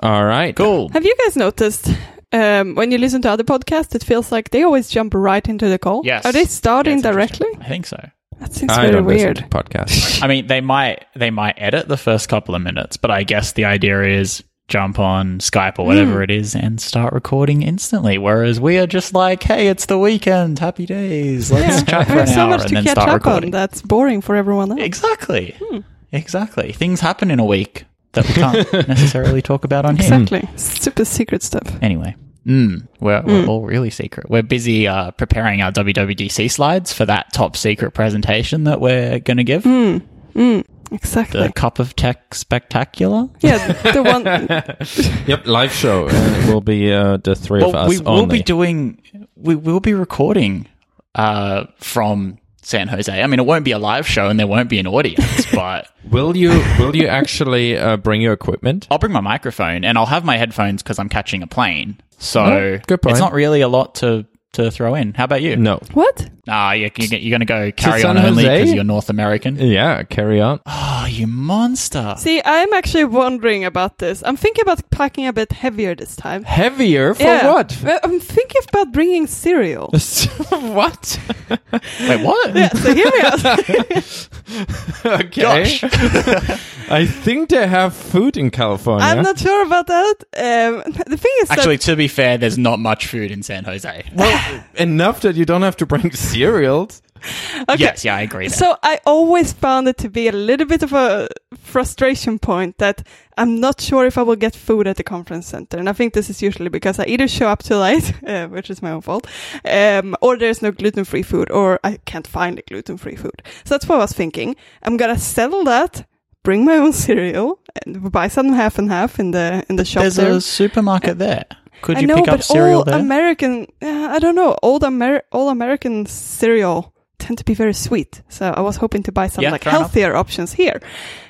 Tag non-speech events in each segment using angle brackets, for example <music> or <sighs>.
All right. Cool. Have you guys noticed um, when you listen to other podcasts, it feels like they always jump right into the call? Yes. Are they starting Yeah, directly? I think so. That seems I very don't weird. listen to podcasts. <laughs> I mean, they might they might edit the first couple of minutes, but I guess the idea is jump on Skype or Hmm. whatever it is and start recording instantly. Whereas we are just like, hey, it's the weekend, happy days, let's chat for an so hour much and to then catch start up recording. on that's boring for everyone else. Exactly, Hmm. exactly. Things happen in a week that we can't <laughs> necessarily talk about on here. Exactly. Super secret stuff. Anyway. Mm, we're, we're all really secret. We're busy uh, preparing our WWDC slides for that top secret presentation that we're going to give. Hmm. Exactly. The Cup of Tech Spectacular. yeah, the one. <laughs> yep, live show uh, will be uh, the three of us we will only. be doing. We will be recording uh, from San Jose. I mean, it won't be a live show and there won't be an audience, <laughs> but will you? Will you actually uh, bring your equipment? I'll bring my microphone and I'll have my headphones because I'm catching a plane. So Oh, good point. it's not really a lot to to throw in. How about you? No. What? Ah, you, you, you're going to go carry San on only because you're North American. Yeah, carry on. Oh, you monster! See, I'm actually wondering about this. I'm thinking about packing a bit heavier this time. Heavier for Yeah. what? I'm thinking about bringing cereal. <laughs> what? Wait, what? yeah, so hear me out. <laughs> okay. Gosh. <laughs> I think they have food in California. I'm not sure about that. Um, the thing is Actually, to be fair, there's not much food in San Jose. well, enough that you don't have to bring <laughs> cereals. okay. Yes, yeah, I agree. There. So I always found it to be a little bit of a frustration point that I'm not sure if I will get food at the conference center, and I think this is usually because I either show up too late, <laughs> uh, which is my own fault, um, or there's no gluten-free food, or I can't find the gluten-free food. So that's what I was thinking. I'm gonna settle that, bring my own cereal, and buy some half and half in the in the shop There's there. a supermarket there. Could I you know, pick up but cereal all there? American, uh, I don't know, old Amer- all American cereal tend to be very sweet. So I was hoping to buy some Yeah, like fair enough. healthier options here,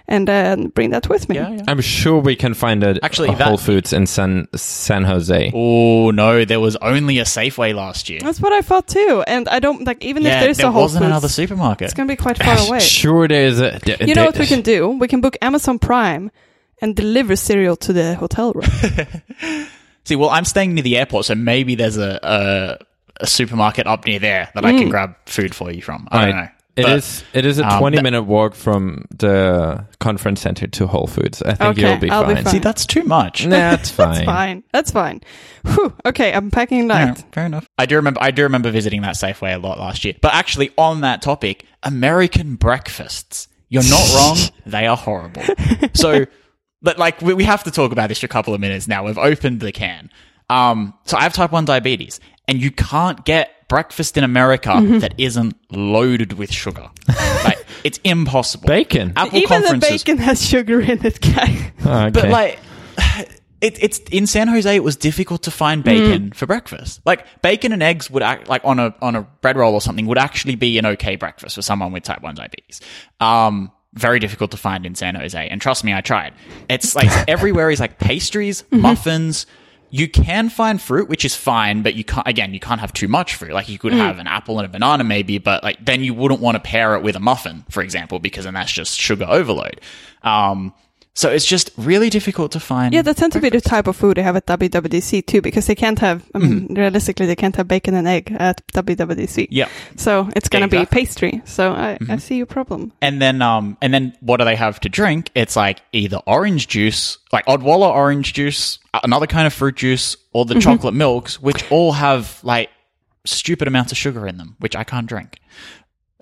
and then bring that with me. yeah, yeah. I'm sure we can find a, Actually, a that- Whole Foods in San San Jose. Oh no, there was only a Safeway last year. That's what I thought too. And I don't like even yeah, if there's there a Whole wasn't Foods, another supermarket. it's gonna be quite far away. Sure, there's a. You know what we can do? We can book Amazon Prime and deliver cereal to the hotel room. <laughs> See, well, I'm staying near the airport, so maybe there's a a, a supermarket up near there that I Mm. can grab food for you from. I don't know. It But- is. It is a um, 20 that- minute walk from the conference center to Whole Foods. I think Okay, you'll be I'll be fine. fine. See, that's too much. Nah, That's <laughs> fine. That's fine. That's fine. Whew. Okay, I'm packing Yeah, light. fair enough. I do remember. I do remember visiting that Safeway a lot last year. But actually, on that topic, American breakfasts. You're not <laughs> wrong. They are horrible. So, but like we, we have to talk about this for a couple of minutes now. We've opened the can. Um, so I have type one diabetes, and you can't get breakfast in America Mm-hmm. that isn't loaded with sugar. <laughs> like it's impossible. Bacon. Apple Even the bacon has sugar in it, guy. <laughs> Okay. but like, <sighs> it, it's in San Jose. It was difficult to find bacon for breakfast. Like bacon and eggs would act like on a on a bread roll or something would actually be an okay breakfast for someone with type one diabetes. Um, very difficult to find in San Jose, and trust me, I tried. It's like <laughs> everywhere is like pastries, muffins. You can find fruit, which is fine, but you can't. Again, you can't have too much fruit. Like you could have an apple and a banana, maybe, but like then you wouldn't want to pair it with a muffin, for example, because then that's just sugar overload. Um, so it's just really difficult to find. Yeah, that tends to be the type of food they have at WWDC too, because they can't have, I mean, realistically, they can't have bacon and egg at WWDC. Yeah. So it's going to Exactly. be pastry. So I, I see your problem. And then, um, and then what do they have to drink? It's like either orange juice, like Odwalla orange juice, another kind of fruit juice, or the chocolate milks, which all have like stupid amounts of sugar in them, which I can't drink.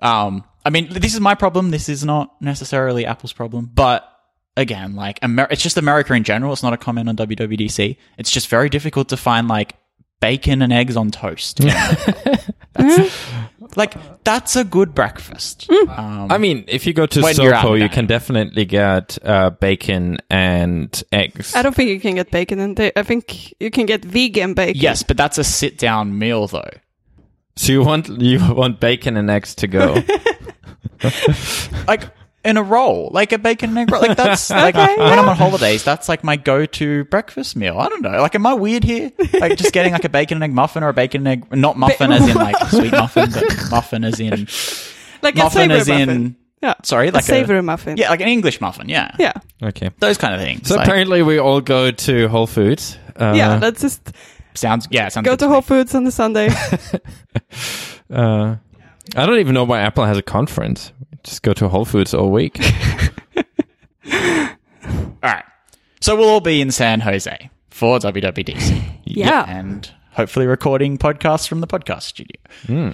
Um, I mean, this is my problem. This is not necessarily Apple's problem, but again, like Amer- it's just America in general. It's not a comment on WWDC. It's just very difficult to find like bacon and eggs on toast. <laughs> That's- like that's a good breakfast. Um, I mean, if you go to When you're out Sopo, and you about. can definitely get uh, bacon and eggs. I don't think you can get bacon and they, I think you can get vegan bacon. Yes, but that's a sit down meal though. So you want you want bacon and eggs to go? <laughs> <laughs> Like in a roll, like a bacon and egg roll. Like that's <laughs> like Okay, when I'm on holidays, that's like my go to breakfast meal. I don't know. Like am I weird here? Like just getting like a bacon and egg muffin or a bacon and egg not muffin as in like <laughs> sweet muffin, but muffin as in Like a muffin savory as in muffin. Yeah. Sorry, a like savory muffin. yeah, like an English muffin. Yeah, Yeah. Okay. those kind of things. So Like, apparently we all go to Whole Foods. Uh, yeah, let's just sounds yeah, sounds go good to. Whole Foods on the Sunday. <laughs> uh, I don't even know why Apple has a conference. Just go to Whole Foods all week. <laughs> All right, so we'll all be in San Jose for WWDC. <laughs> yeah. and hopefully recording podcasts from the podcast studio. Hmm.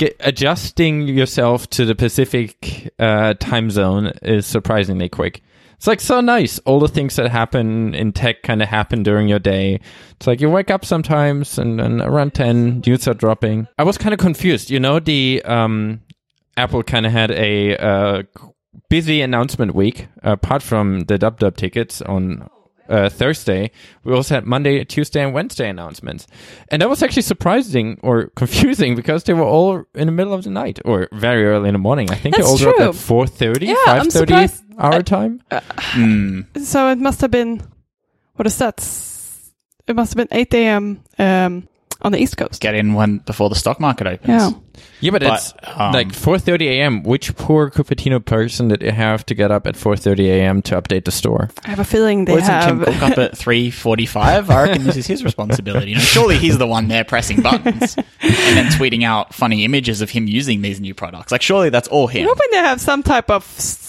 Get, adjusting yourself to the Pacific uh, time zone is surprisingly quick. It's like so nice. All the things that happen in tech kind of happen during your day. It's like you wake up sometimes and, around 10, news are dropping. I was kind of confused. You know, the um, Apple kind of had a uh, busy announcement week apart from the dub dub tickets on uh, Thursday. We also had Monday, Tuesday, and Wednesday announcements, and that was actually surprising or <laughs> confusing because they were all in the middle of the night or very early in the morning. I think they That's all dropped at four thirty, Yeah, five I'm thirty surprised- our I- time. Hmm. So it must have been, what is that? It must have been 8 a.m. Um, on the East Coast. Get in when before the stock market opens. Yeah. Yeah, but, But, it's um, like four thirty a.m. Which poor Cupertino person did you have to get up at four thirty a.m. to update the store? I have a feeling they Well, isn't Tim have. Cook up <laughs> at three forty-five? I reckon this is his responsibility. You know, surely he's the one there pressing buttons and then tweeting out funny images of him using these new products. Like, surely that's all him. I'm hoping they have some type of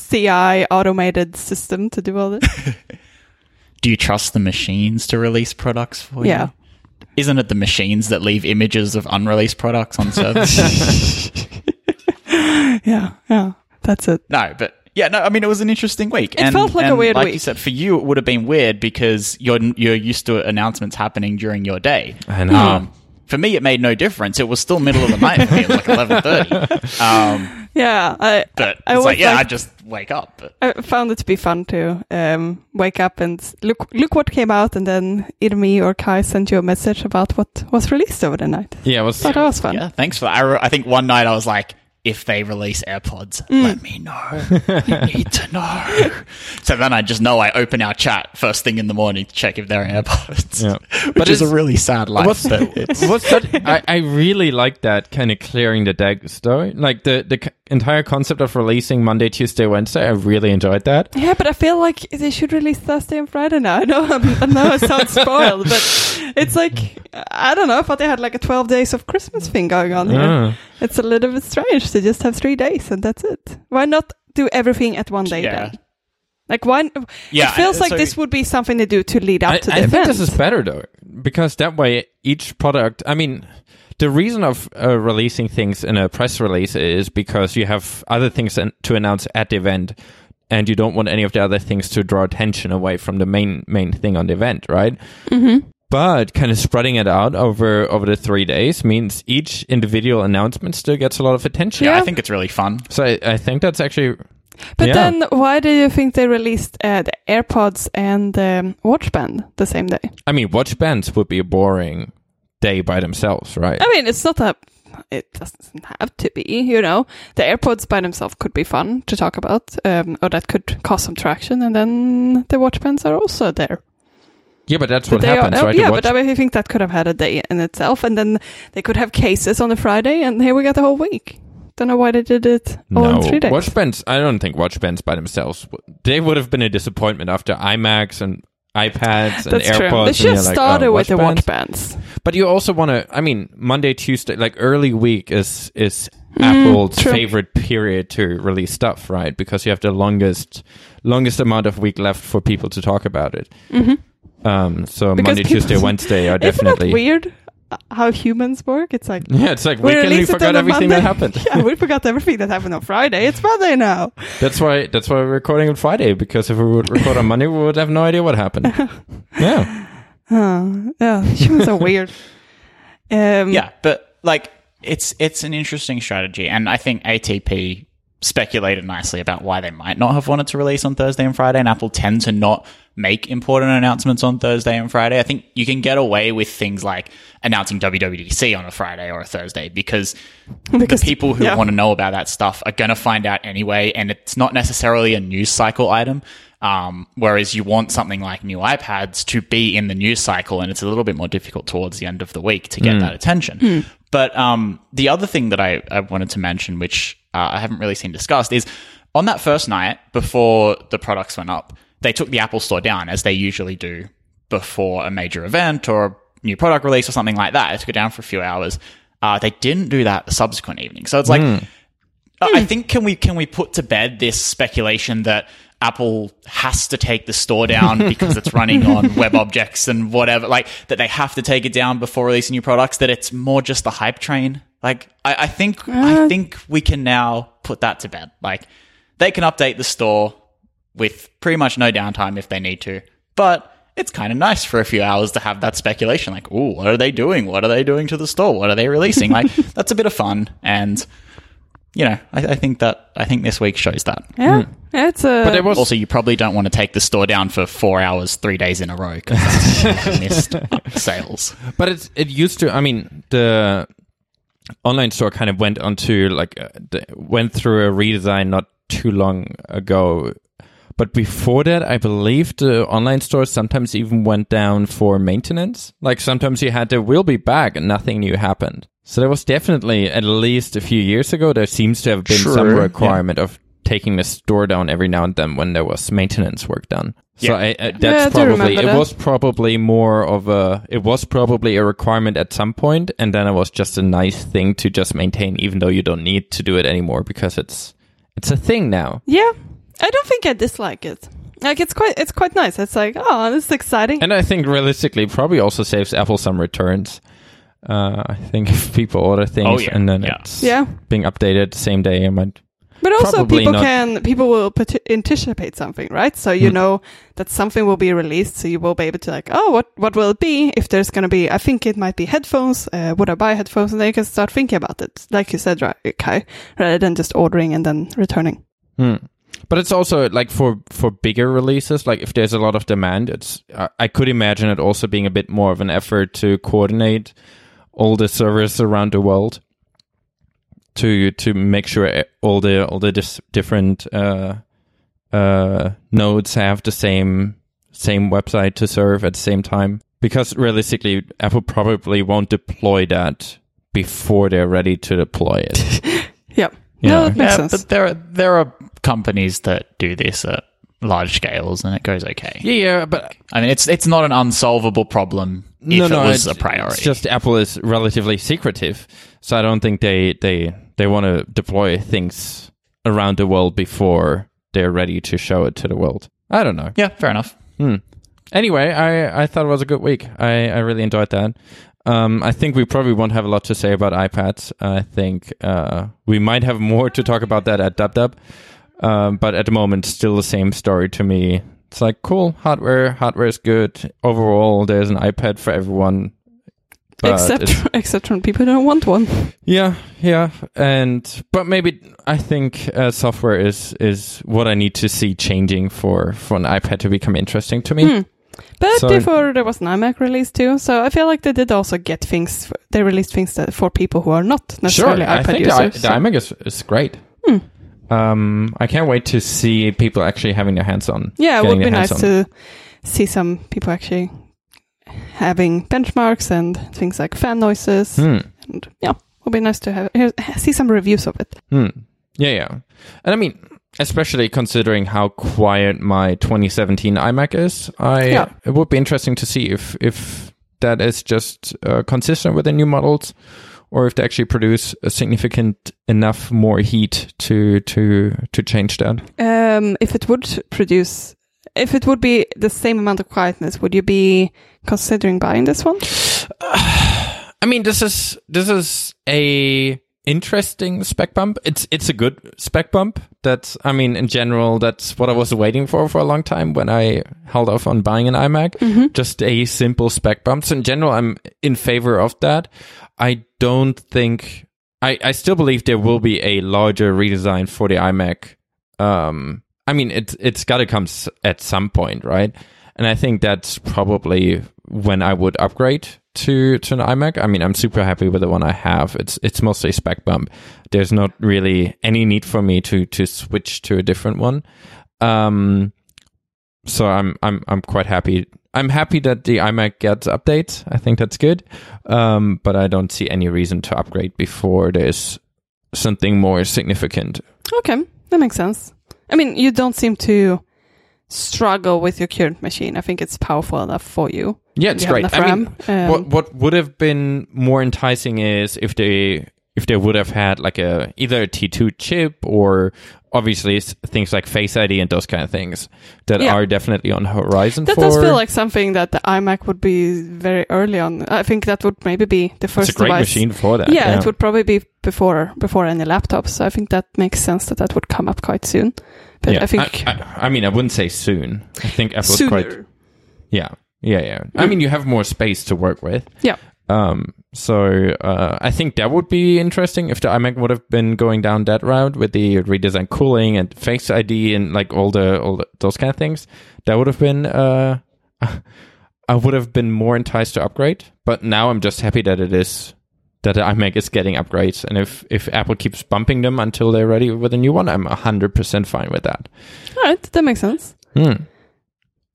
CI automated system to do all this. <laughs> Do you trust the machines to release products for Yeah. you? Isn't it the machines that leave images of unreleased products on servers? <laughs> <laughs> yeah, yeah, that's it. no, but yeah, no. I mean, it was an interesting week. It felt like a weird like you week. said, for you, it would have been weird because you're you're used to announcements happening during your day. I know. Um, for me, it made no difference. It was still middle of the night for me, like <laughs> eleven thirty. Um, Yeah, I, but I it's was like, yeah, I just wake up. But I found it to be fun to um, wake up and look look what came out, and then either me or Kai sent you a message about what was released over the night. Yeah, it was. Thought that was fun. yeah, thanks for that. I, re- I think one night I was like, if they release AirPods, Mm. let me know. you need to know. <laughs> So then I just know I open our chat first thing in the morning to check if they're AirPods. Yeah. <laughs> Which But is a really sad life. What's, but it's, <laughs> what's that? I, I really like that kind of clearing the deck though. Like the the c- entire concept of releasing Monday, Tuesday, Wednesday. I really enjoyed that. Yeah, but I feel like they should release Thursday and Friday now. I know, I'm, I know, it sounds spoiled, but it's like I don't know. I thought they had like a 12 days of Christmas thing going on here. Ah. It's a little bit strange to just have three days and that's it. Why not do everything at one day Yeah. then? Like why? Yeah, it feels uh, like so- this would be something to do to lead up I, to the I event. think this is better though, because that way each product. I mean, the reason of uh, releasing things in a press release is because you have other things to announce at the event, and you don't want any of the other things to draw attention away from the main main thing on the event, right? Mhm. But kind of spreading it out over over the three days means each individual announcement still gets a lot of attention. yeah, I think it's really fun. So I, I think that's actually But Yeah. then why do you think they released uh, the AirPods and the Watch Band the same day? I mean, watch bands would be a boring day by themselves, right? I mean, it's not that It doesn't have to be, you know. The AirPods by themselves could be fun to talk about, um, or that could cause some traction, and then the watch bands are also there. Yeah, but that's what they are- happens, oh, right? Yeah, watch- but I think that could have had a day in itself, and then they could have cases on a Friday, and here we got the whole week. Don't know why they did it all in three days. watch bands. I don't think watch bands by themselves. They would have been a disappointment after iMacs and iPads and That's AirPods. true. They should like, started oh, with the watch bands. But you also want to. I mean, Monday, Tuesday, like early week is is Apple's Mm, true. favorite period to release stuff, right? Because you have the longest longest amount of week left for people to talk about it. hmm Um, so Because Monday, Tuesday, <laughs> Wednesday are Isn't definitely. that weird? uh, How humans work? It's like <laughs> Yeah, it's like we weekend. We forgot on a everything that happened. <laughs> yeah, we forgot everything that happened on Friday. It's Monday now. That's why. That's why we're recording on Friday because if we would record on Monday, we would have no idea what happened. Yeah. Oh, yeah, humans are weird. Um, Yeah, but like it's it's an interesting strategy, and I think ATP speculated nicely about why they might not have wanted to release on Thursday and Friday, and Apple tend to not make important announcements on Thursday and Friday. I think you can get away with things like announcing WWDC on a Friday or a Thursday because, <laughs> Because- the people who yeah. want to know about that stuff are going to find out anyway, and it's not necessarily a news cycle item. Um, whereas you want something like new iPads to be in the news cycle, and it's a little bit more difficult towards the end of the week to get that attention. But um, the other thing that I, I wanted to mention, which uh, I haven't really seen discussed, is on that first night before the products went up, they took the Apple Store down as they usually do before a major event or a new product release or something like that. They took it down for a few hours. Uh, they didn't do that the subsequent evening. So it's like, I- I think can we can we put to bed this speculation that Apple has to take the store down <laughs> because it's running on web objects and whatever, like that they have to take it down before releasing new products. That it's more just the hype train. Like I, I think I uh. think we can now put that to bed. Like they can update the store with pretty much no downtime if they need to, but. It's kind of nice for a few hours to have that speculation, like, "Ooh, what are they doing? What are they doing to the store? What are they releasing?" Like, <laughs> that's a bit of fun, and you know, I, I think that I think this week shows that. Yeah, yeah it's a. But there was Also, you probably don't want to take the store down for four hours, three days in a row because <laughs> missed sales. But it's it used to. I mean, the online store kind of went onto like uh, went through a redesign not too long ago. But before that, I believe the online stores sometimes even went down for maintenance. Like sometimes you had the "we'll be back" and nothing new happened. So there was definitely at least a few years ago there seems to have been some requirement of taking the store down every now and then when there was maintenance work done. So Yeah. I, I, Yeah, I that's do probably remember it that. was probably more of a it was probably a requirement at some point and then it was just a nice thing to just maintain even though you don't need to do it anymore because it's it's a thing now. yeah, I don't think I dislike it. Like it's quite, it's quite nice. It's like, oh, this is exciting. And I think realistically probably also saves Apple some returns. Uh, I think <laughs> if people order things Oh, yeah. and then Yeah. it's yeah, being updated the same day, I might but also Probably people not. can, people will anticipate something, right? So you Hmm. know that something will be released, so you will be able to like, oh, what, what will it be? If there's going to be, I think it might be headphones. Uh, would I buy headphones? And then you can start thinking about it, like you said, right, Kai, rather than just ordering and then returning. Hmm. But it's also like for for bigger releases, like if there's a lot of demand, it's I I could imagine it also being a bit more of an effort to coordinate all the servers around the world to to make sure all the all the dis- different uh, uh, nodes have the same same website to serve at the same time. Because realistically, Apple probably won't deploy that before they're ready to deploy it. <laughs> Yeah. Yeah. No, that makes yeah, sense. but there are there are companies that do this at large scales, and it goes okay. yeah, yeah, but I mean, it's it's not an unsolvable problem if it was a priority. It's just Apple is relatively secretive, so I don't think they they they want to deploy things around the world before they're ready to show it to the world. I don't know. yeah, fair enough. Hmm. Anyway, I I thought it was a good week. I I really enjoyed that. Um, I think we probably won't have a lot to say about iPads. I think uh, we might have more to talk about that at DubDub. Um, but at the moment, still the same story to me. It's like cool hardware. Hardware is good overall. There's an iPad for everyone. But except, <laughs> except when people don't want one. yeah, yeah, and but maybe I think uh, software is is what I need to see changing for for an iPad to become interesting to me. Hmm. But So- before there was an iMac release too, so I feel like they did also get things. they released things that for people who are not Sure, necessarily I iPad think the, users. the so- iMac is, is great. Hmm. Um, I can't wait to see people actually having their hands on. yeah, it would be nice on. to see some people actually having benchmarks and things like fan noises. Hmm. And yeah, it would be nice to have see some reviews of it. Hmm. Yeah, yeah. And I mean, especially considering how quiet my 2017 iMac is, I Yeah. it would be interesting to see if if that is just uh, consistent with the new models, or if they actually produce a significant enough more heat to to to change that. Um, if it would produce, if it would be the same amount of quietness, would you be considering buying this one? <sighs> I mean, this is this is a interesting spec bump. It's it's a good spec bump. That's I mean, in general, that's what I was waiting for for a long time when I held off on buying an iMac. Mm-hmm. Just a simple spec bump. So in general, I'm in favor of that. I don't think I, I still believe there will be a larger redesign for the iMac. Um, I mean, it's it's got to come at some point, right? And I think that's probably when I would upgrade to to an iMac. I mean, I'm super happy with the one I have. It's it's mostly spec bump. There's not really any need for me to to switch to a different one. Um, so I'm I'm I'm quite happy. I'm happy that the iMac gets updates. I think that's good. Um, but I don't see any reason to upgrade before there's something more significant. Okay, that makes sense. I mean, you don't seem to struggle with your current machine. I think it's powerful enough for you. Yeah, it's You great. I mean, Um, what what would have been more enticing is if they if they would have had like a either a T2 chip or obviously things like Face ID and those kind of things that Yeah. are definitely on horizon That for. does feel like something that the iMac would be very early on. I think that would maybe be the first it's a great device. machine for that. Yeah, it would probably be before before any laptops. So I think that makes sense that that would come up quite soon. But yeah. I think I, I, I mean, I wouldn't say soon. I think Apple's sooner. quite. Yeah, yeah, yeah. I mean, you have more space to work with. Yeah. Um. So uh, I think that would be interesting if the iMac would have been going down that route with the redesigned cooling and Face ID and like all the all the, those kind of things. That would have been. Uh, <laughs> I would have been more enticed to upgrade. But now I'm just happy that it is that the iMac is getting upgrades, and if if Apple keeps bumping them until they're ready with a new one, I'm hundred percent fine with that. All right, that makes sense. Hmm.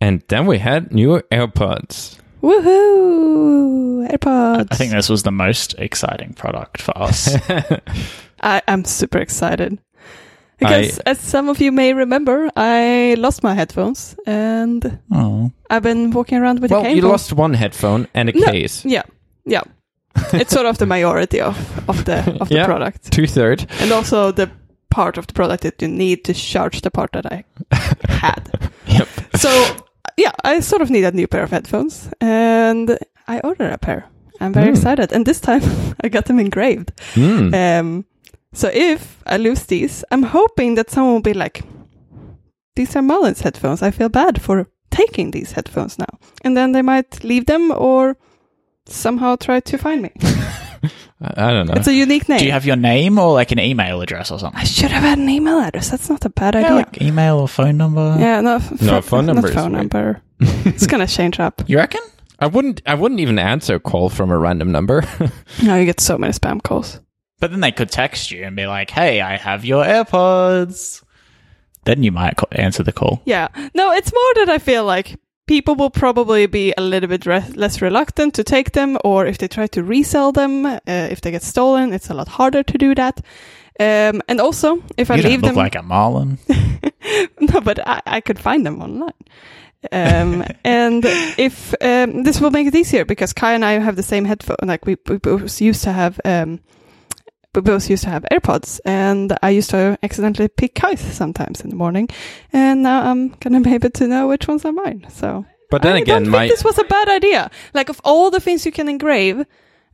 And then we had new AirPods. Woohoo! AirPods. I think this was the most exciting product for us. <laughs> I am super excited. Because, as some of you may remember, I lost my headphones and oh. I've been walking around with a well, cable. you lost one headphone and a No. case. Yeah, yeah. <laughs> it's sort of the majority of, of the of the Yeah. product, Two third. and also the part of the product that you need to charge the part that I had. <laughs> Yep. So yeah, I sort of need a new pair of headphones, and I ordered a pair. I'm very Mm. excited, and this time <laughs> I got them engraved. Hmm. Um, so if I lose these, I'm hoping that someone will be like, "These are Mullins headphones. I feel bad for taking these headphones now," and then they might leave them or somehow try to find me. <laughs> I I don't know. It's a unique name. Do you have your name or like an email address or something? I should have had an email address. That's not a bad Yeah, idea. like email or phone number. Yeah, no, f- No, f- phone not number is phone weird. number. <laughs> it's gonna change up. You reckon? I wouldn't. I wouldn't even answer a call from a random number. <laughs> Now you get so many spam calls. But then they could text you and be like, "Hey, I have your AirPods." Then you might co- answer the call. Yeah. No, it's more that I feel like people will probably be a little bit re- less reluctant to take them, or if they try to resell them, uh, if they get stolen, it's a lot harder to do that. Um, and also, if I you don't leave look them, like a Marlin. <laughs> no, but I, I could find them online. Um, <laughs> and if um, this will make it easier because Kai and I have the same headphone, like we, we both used to have, um, we both used to have AirPods, and I used to accidentally pick Kai's sometimes in the morning, and now I'm gonna be able to know which ones are mine. So but then I again, don't my think this was a bad idea. Like of all the things you can engrave,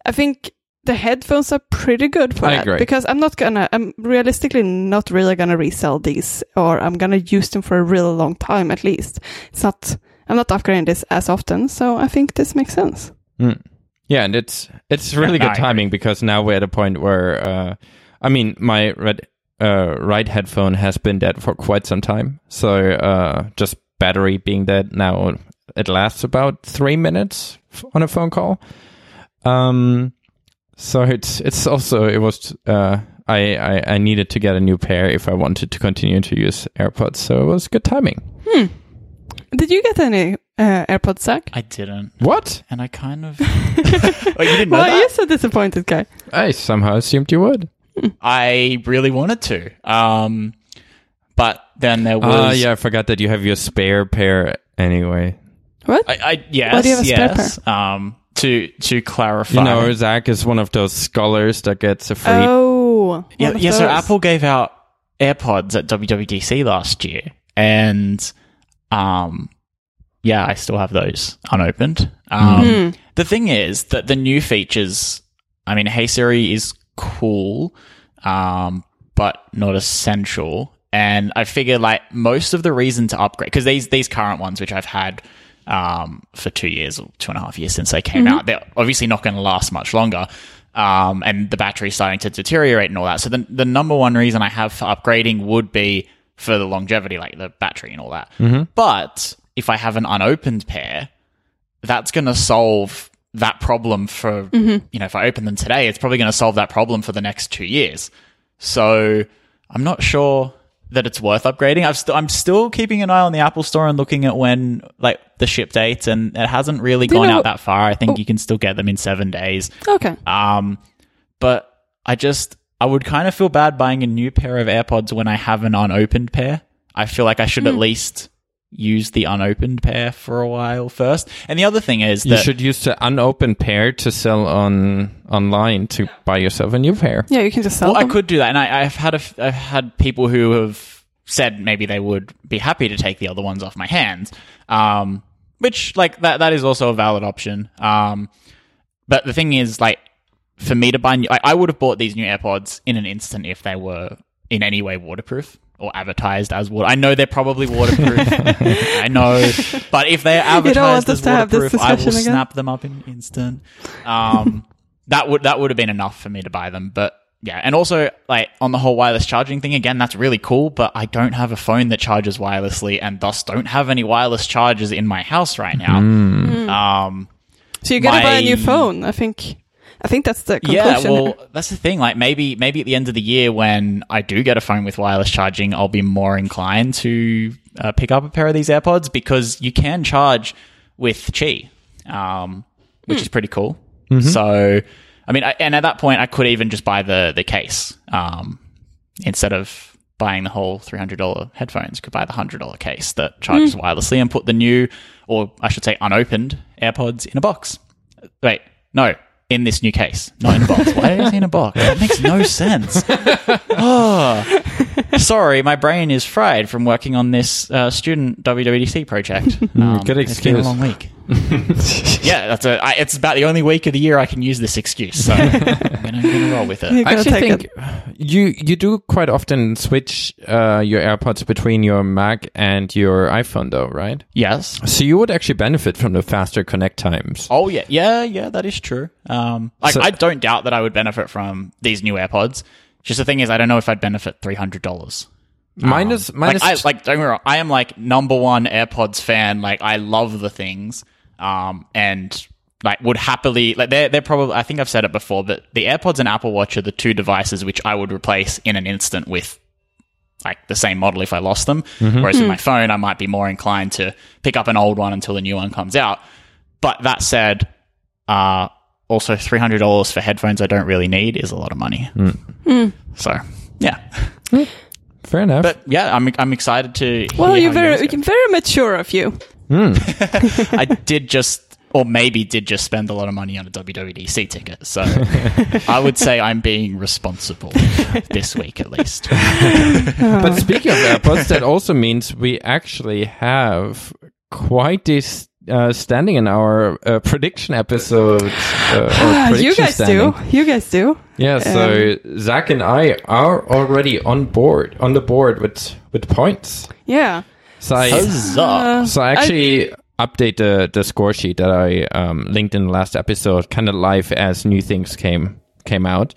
I think the headphones are pretty good for I that agree. because I'm not gonna, I'm realistically not really gonna resell these, or I'm gonna use them for a really long time at least. It's not, I'm not upgrading this as often, so I think this makes sense. Mm. Yeah, and it's it's <laughs> really Yeah, good I agree. timing because now we're at a point where uh, I mean my red, uh, right headphone has been dead for quite some time. So uh, just battery being dead now, it lasts about three minutes on a phone call. Um, so it's it's also it was uh, I, I I needed to get a new pair if I wanted to continue to use AirPods. So it was good timing. Hmm. Did you get any uh, AirPods, Zach? I didn't, What? and I kind of. <laughs> oh, you didn't know Why are you that? so disappointed, guy? I somehow assumed you would. I really wanted to, um, but then there was. Ah, yeah, I forgot that you have your spare pair anyway. What? I, I yes, Why do you have a spare yes. Um, to to clarify, You know, Zach is one of those scholars that gets a free. Oh, yeah, of yeah. So. Apple gave out AirPods at WWDC last year, and um, yeah, I still have those unopened. Um, Hmm. The thing is that the new features, I mean, Hey Siri is cool, um, but not essential. And I figure like most of the reason to upgrade because these these current ones, which I've had um, for two years or two and a half years since they came out, they're obviously not going to last much longer. um, and the battery's starting to deteriorate and all that. So the the number one reason I have for upgrading would be for the longevity, like the battery and all that. But if I have an unopened pair, that's going to solve that problem for you know if I open them today, it's probably going to solve that problem for the next two years. So I'm not sure that it's worth upgrading. I've st- I'm still keeping an eye on the Apple Store and looking at when like the ship date, and it hasn't really you gone know- out that far. I think you can still get them in seven days. Okay. Um, but I just I would kind of feel bad buying a new pair of AirPods when I have an unopened pair. I feel like I should Hmm. at least use the unopened pair for a while first. And the other thing is You should use the unopened pair to sell on online to buy yourself a new pair. Yeah, you can just sell well, I could do that, and I, I've had a f- I've had people who have said maybe they would be happy to take the other ones off my hands, um, which like that that is also a valid option. Um, but the thing is, like for me to buy, new, I, I would have bought these new AirPods in an instant if they were in any way waterproof or advertised as water. I know they're probably waterproof. <laughs> I know, but if they're You don't want advertised as to have waterproof, I will again? snap them up in an instant. Um, <laughs> that would that would have been enough for me to buy them, but. Yeah, and also like on the whole wireless charging thing again, that's really cool, but I don't have a phone that charges wirelessly and thus don't have any wireless chargers in my house right now. Hmm. Um so you gotta buy a new phone. I think. I think that's the conclusion. yeah, well, that's the thing. Like maybe maybe at the end of the year when I do get a phone with wireless charging, I'll be more inclined to uh, pick up a pair of these AirPods because you can charge with Qi, um, which is pretty cool. So, I mean, I, and at that point, I could even just buy the the case um, instead of buying the whole three hundred dollar headphones. Could buy the hundred dollar case that charges wirelessly and put the new, or I should say, unopened AirPods in a box. Wait, no, in this new case, not in a box. Why is say in a box? That makes no sense. oh, <laughs> sorry, my brain is fried from working on this uh, student WWDC project. Um, good It's been a long week. Yeah, that's a. I, it's about the only week of the year I can use this excuse, so I'm gonna, roll with it. I actually think it. you you do quite often switch uh, your AirPods between your Mac and your iPhone, though, right? Yes. So you would actually benefit from the faster connect times. Oh yeah, yeah, yeah. That is true. Um, like So- I don't doubt that I would benefit from these new AirPods. Just the thing is, I don't know if I'd benefit three hundred dollars. Minus minus like, I, like don't get me wrong, I am like number one AirPods fan. Like I love the things, um, and like would happily like they're they're probably I think I've said it before, but the AirPods and Apple Watch are the two devices which I would replace in an instant with like the same model if I lost them. Whereas with my phone, I might be more inclined to pick up an old one until the new one comes out. But that said, uh, also three hundred dollars for headphones I don't really need is a lot of money. So yeah. fair enough. But yeah, I'm I'm excited to. Well, hear you're how very you're very mature of you. <laughs> I did just, or maybe did just spend a lot of money on a WWDC ticket. So I would say I'm being responsible this week at least. But speaking of AirPods, that also means we actually have quite this uh, standing in our uh, prediction episode. Uh, or Ah, you guys standing. do. You guys do. Yeah, so Zach and I are already on board on the board with with points. Yeah. So I, Huzzah. So I actually update the the score sheet that I um, linked in the last episode, kind of live as new things came came out.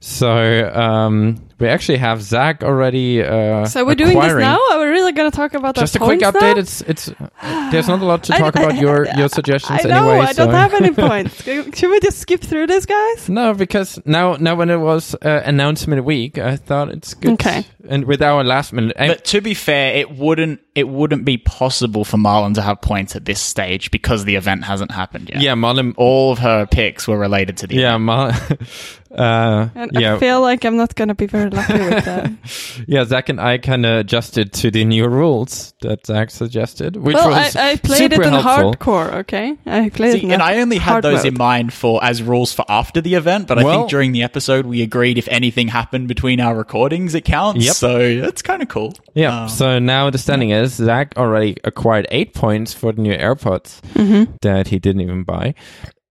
So um, we actually have Zach already. Uh, so we're doing this now. Are we really going to talk about that? Just a quick update. now? It's it's uh, there's not a lot to talk I- about your I- <laughs> your suggestions I know. anyway. I don't so- have any <laughs> points. Should we just skip through this, guys? No, because now now when it was uh, announcement week, I thought it's good. Okay. And with our last minute, I- But to be fair, it wouldn't it wouldn't be possible for Marlon to have points at this stage because the event hasn't happened yet. yeah, Marlon. All of her picks were related to the Yeah, event. <laughs> Mar- uh, And yeah, I feel like I'm not going to be very lucky with that. <laughs> yeah. Zach and I kind of adjusted to the new rules that Zach suggested, which well, was I, I played it in helpful. hardcore. Okay, I played it. See, in and I only had those mode. in mind for as rules for after the event, but I think during the episode we agreed if anything happened between our recordings, it counts. Yep. So that's kind of cool. Yeah. Um, so now the standing is Zach already acquired eight points for the new AirPods Mm-hmm. that he didn't even buy.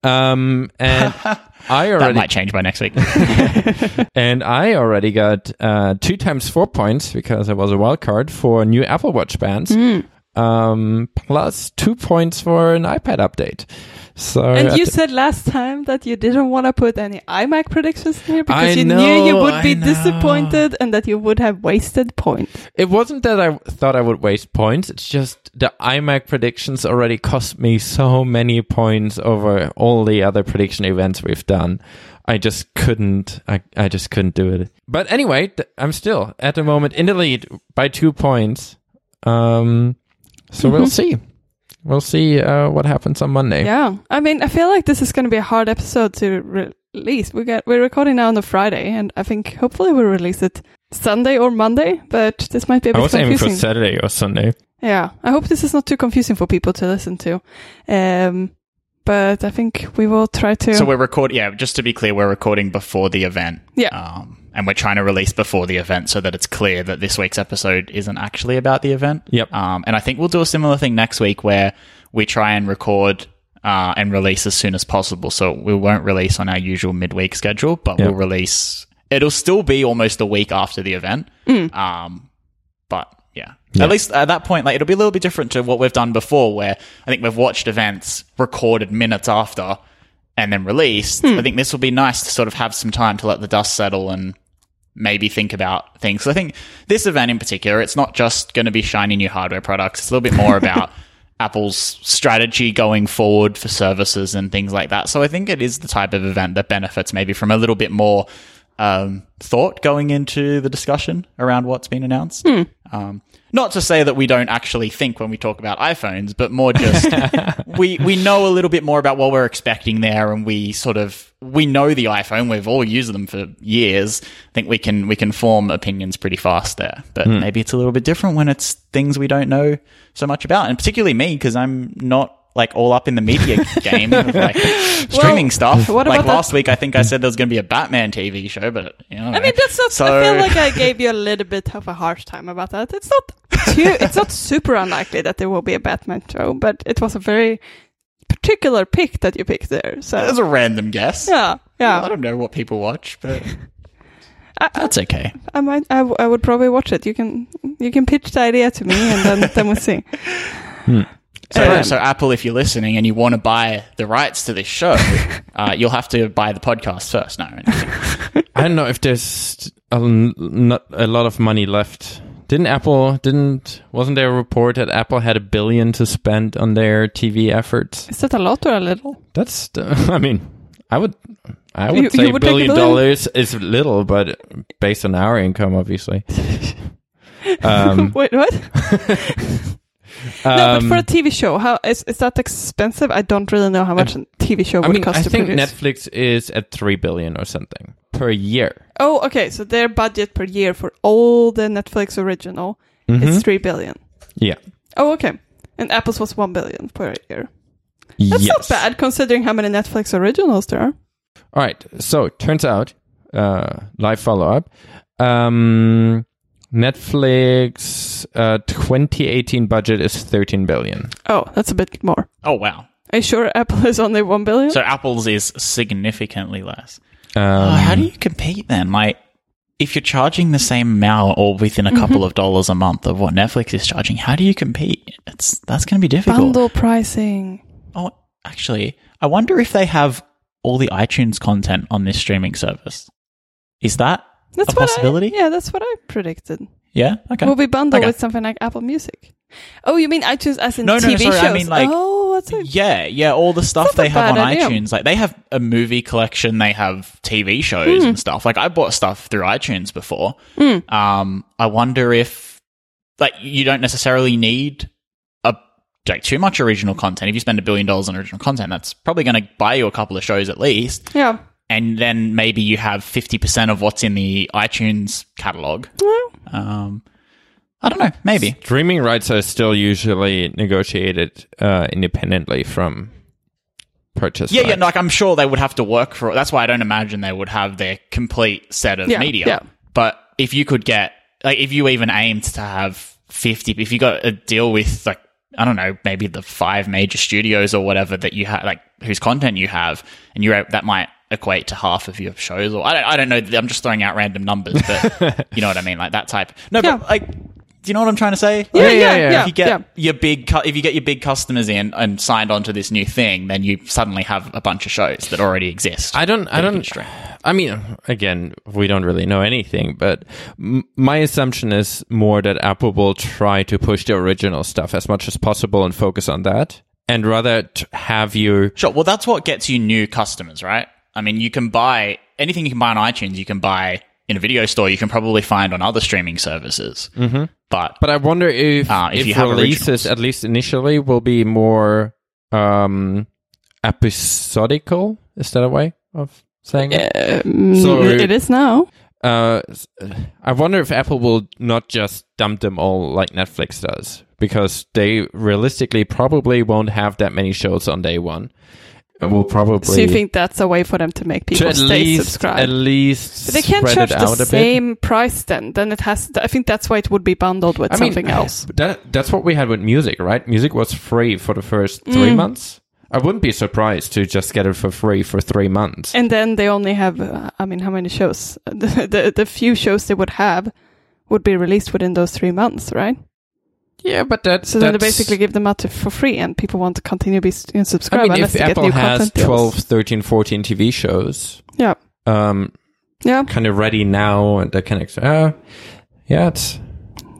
Um, and <laughs> I already that might change by next week. <laughs> and I already got uh, two times four points because I was a wild card for new Apple Watch bands. Mm. um, plus two points for an iPad update. So And you said last time that you didn't want to put any iMac predictions here because I you knew you know, would be know. disappointed and that you would have wasted points. it wasn't that I thought I would waste points. It's just the iMac predictions already cost me so many points over all the other prediction events we've done. I just couldn't. I, I just couldn't do it. But anyway, th- I'm still at the moment in the lead by two points. Um, so we'll see. We'll see uh, what happens on Monday. Yeah. I mean, I feel like this is going to be a hard episode to re- release. We get, we're recording now on the Friday, and I think hopefully we'll release it Sunday or Monday, but this might be a bit I was aiming for confusing. Saturday or Sunday. Yeah. I hope this is not too confusing for people to listen to. Um, but I think we will try to. So we're recording. Yeah, just to be clear, we're recording before the event. Yeah. Um, and we're trying to release before the event so that it's clear that this week's episode isn't actually about the event. Yep. Um, and I think we'll do a similar thing next week where we try and record uh, and release as soon as possible. So we won't release on our usual midweek schedule, but Yep. we'll release. It'll still be almost a week after the event. Um, but yeah. Yeah. At least at that point, like it'll be a little bit different to what we've done before, where I think we've watched events recorded minutes after and then released. I think this will be nice to sort of have some time to let the dust settle and maybe think about things. So I think this event in particular, it's not just going to be shiny new hardware products. It's a little bit more <laughs> about Apple's strategy going forward for services and things like that. So I think it is the type of event that benefits maybe from a little bit more um, thought going into the discussion around what's been announced. Um, not to say that we don't actually think when we talk about iPhones, but more just <laughs> we we know a little bit more about what we're expecting there, and we sort of we know the iPhone. We've all used them for years. I think we can we can form opinions pretty fast there. But hmm. maybe it's a little bit different when it's things we don't know so much about, and particularly me because I'm not like all up in the media <laughs> game of like streaming stuff. what like about that- last week, I think I said there was going to be a Batman TV show, but you know, I mean, that's not. I feel like I gave you a little bit of a harsh time about that. It's not too. it's not super unlikely that there will be a Batman show, but it was a very particular pick that you picked there. So That's a random guess. yeah, Yeah. I don't know what people watch, but <laughs> I, I, that's okay. I might. I, w- I would probably watch it. You can. You can pitch the idea to me, and then then we'll see. Hmm. So, Um, so Apple, if you're listening and you want to buy the rights to this show, <laughs> uh, you'll have to buy the podcast first. No, <laughs> I don't know if there's a, l- not a lot of money left. Didn't Apple? Didn't wasn't there a report that Apple had a billion to spend on their TV efforts? Is that a lot or a little? That's. The, <laughs> I mean, I would. I would You- say you would take a billion billion? dollars is little, but based on our income, obviously. Um, Wait, what? No, but um, for a TV show, how is is that expensive? I don't really know how much a TV show would I mean, cost I to think produce. Netflix is at three billion or something per year. Oh, okay. So their budget per year for all the Netflix original is three billion. Yeah. Oh, okay. And Apple's was one billion per year. That's yes. not bad considering how many Netflix originals there are. All right. So turns out, uh, live follow up. Um, Netflix uh, 2018 budget is 13 billion. Oh, that's a bit more. oh wow. Are you sure Apple is only one billion? So Apple's is significantly less. Um, Oh, how do you compete then? Like, if you're charging the same amount or within a couple of dollars a month of what Netflix is charging, how do you compete? It's that's going to be difficult. Bundle pricing. Oh, actually, I wonder if they have all the iTunes content on this streaming service. Is that That's a what possibility? I, yeah, that's what I predicted. yeah? Okay. Will be bundled Okay. with something like Apple Music. Oh, you mean iTunes as in No, no, TV no, sorry, I shows? mean, like- oh, that's a, Yeah, yeah, all the stuff they have on idea. iTunes. Like they have a movie collection, they have TV shows Hmm. and stuff. Like I bought stuff through iTunes before. Um, I wonder if like you don't necessarily need a like too much original content. If you spend a billion dollars on original content, that's probably going to buy you a couple of shows at least. yeah. And then maybe you have fifty percent of what's in the iTunes catalog. Um, I don't know, maybe. streaming rights are still usually negotiated uh, independently from purchase. Yeah, yeah, rights. like I'm sure they would have to work for it. That's why I don't imagine they would have their complete set of Yeah, media. yeah. But if you could get, like, if you even aimed to have 50, if you got a deal with, like, I don't know, maybe the five major studios or whatever that you have, like, whose content you have, and you're, that might equate to half of your shows, or I don't, I don't know. I'm just throwing out random numbers, but <laughs> you know what I mean? Like that type. No, Yeah. but like, Do you know what I'm trying to say? Yeah, Yeah, yeah, yeah, yeah. yeah. if you get yeah. your big cu- if you get your big customers in and signed onto this new thing, then you suddenly have a bunch of shows that already exist. I don't. I that you can don't. I mean, again, we don't really know anything, but m- my assumption is more that Apple will try to push the original stuff as much as possible and focus on that, and rather t- have you. Sure. Well, that's what gets you new customers, right? I mean, you can buy anything you can buy on iTunes. You can buy in a video store. You can probably find on other streaming services. Mm-hmm. But But I wonder if Ah, if if, you have releases, originals. at least initially, will be more um episodical. Is that a way of saying it? Um, So- it is now. uh, s- I wonder if Apple will not just dump them all like Netflix does, because they realistically probably won't have that many shows on day one. And will probably So you think that's a way for them to make to people at stay least subscribed? at least But they can't charge the bit. same price then. Then it has. I think that's why it would be bundled with I mean, something else. <laughs> That that's what we had with music, right? Music was free for the first three Mm. months. I wouldn't be surprised to just get it for free for three months. And then they only have. Uh, I mean, how many shows? <laughs> The, the the few shows they would have would be released within those three months, right? Yeah, but that's So then they basically give them out to, for free, and people want to continue to be s- I subscribed mean, if they Apple new has content. deals. 12, 13, 14 TV shows, Yeah, um, yeah. kind of ready now, and that kind of, uh, yeah, it's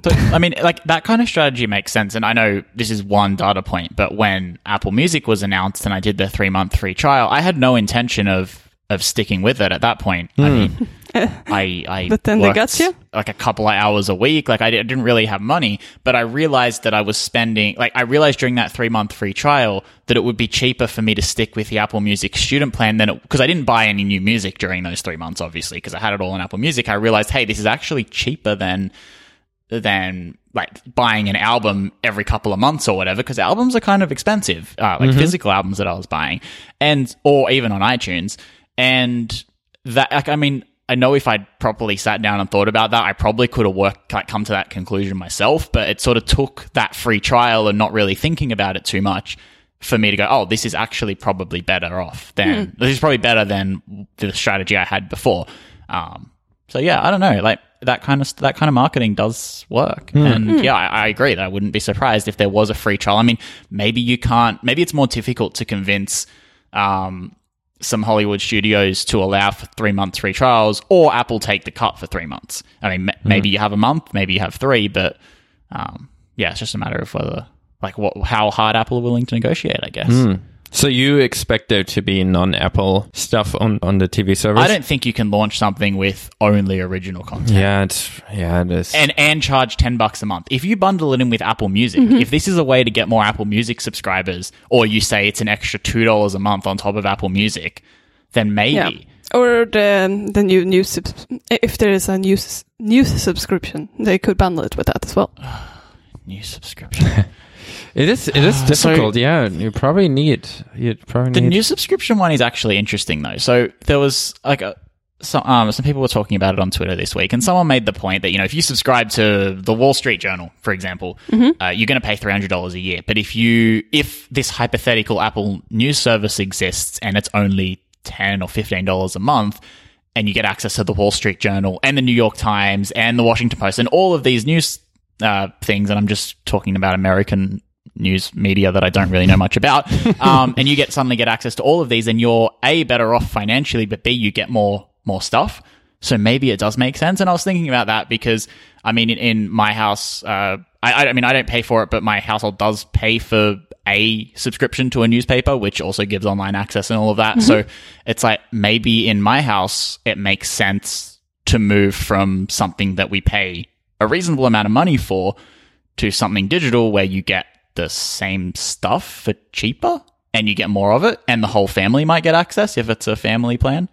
So, I mean, like that kind of strategy makes sense. And I know this is one data point, but when Apple Music was announced and I did the three month free trial, I had no intention of of sticking with it at that point. I mean, <laughs> I, I But then they got you? like a couple of hours a week. Like I didn't really have money, but I realized that I was spending. Like I realized during that three month free trial that it would be cheaper for me to stick with the Apple Music student plan than it because I didn't buy any new music during those three months, obviously, because I had it all in Apple Music. I realized, hey, this is actually cheaper than than like buying an album every couple of months or whatever because albums are kind of expensive uh, like physical albums that i was buying and or even on itunes and that like i mean i know if i'd properly sat down and thought about that i probably could have worked like come to that conclusion myself but it sort of took that free trial and not really thinking about it too much for me to go oh this is actually probably better off than this is probably better than the strategy i had before um so yeah, I don't know. Like that kind of that kind of marketing does work, and yeah, I, I agree. That I wouldn't be surprised if there was a free trial. I mean, maybe you can't. Maybe it's more difficult to convince um, some Hollywood studios to allow for three months free trials, or Apple take the cut for three months. I mean, m- maybe you have a month, maybe you have three, but um, yeah, it's just a matter of whether like what how hard Apple are willing to negotiate. I guess. So you expect there to be non-Apple stuff on on the TV service? I don't think you can launch something with only original content. Yeah, it's yeah, it is. and and charge 10 bucks a month. If you bundle it in with Apple Music, Mm-hmm. if this is a way to get more Apple Music subscribers or you say it's an extra $2 a month on top of Apple Music, then maybe. Yeah. Or the the new news subs- if there is a new news subscription, they could bundle it with that as well. <sighs> New subscription. <laughs> it is it is So- difficult. yeah, you probably need you probably the need. new subscription one is actually interesting though. So there was like a some, um, some people were talking about it on Twitter this week, and someone made the point that you know if you subscribe to the Wall Street Journal, for example, uh, you're going to pay three hundred dollars a year. But if you if this hypothetical Apple news service exists and it's only ten or fifteen dollars a month, and you get access to the Wall Street Journal and the New York Times and the Washington Post and all of these news uh, things, and I'm just talking about American news media that I don't really know much about, <laughs> um, and you get suddenly get access to all of these, and you're a better off financially, but b you get more more stuff. So maybe it does make sense. And I was thinking about that because I mean, in, in my house, uh, I, I mean, I don't pay for it, but my household does pay for a subscription to a newspaper, which also gives online access and all of that. So it's like maybe in my house, it makes sense to move from something that we pay a reasonable amount of money for to something digital where you get the same stuff for cheaper and you get more of it and the whole family might get access if it's a family plan.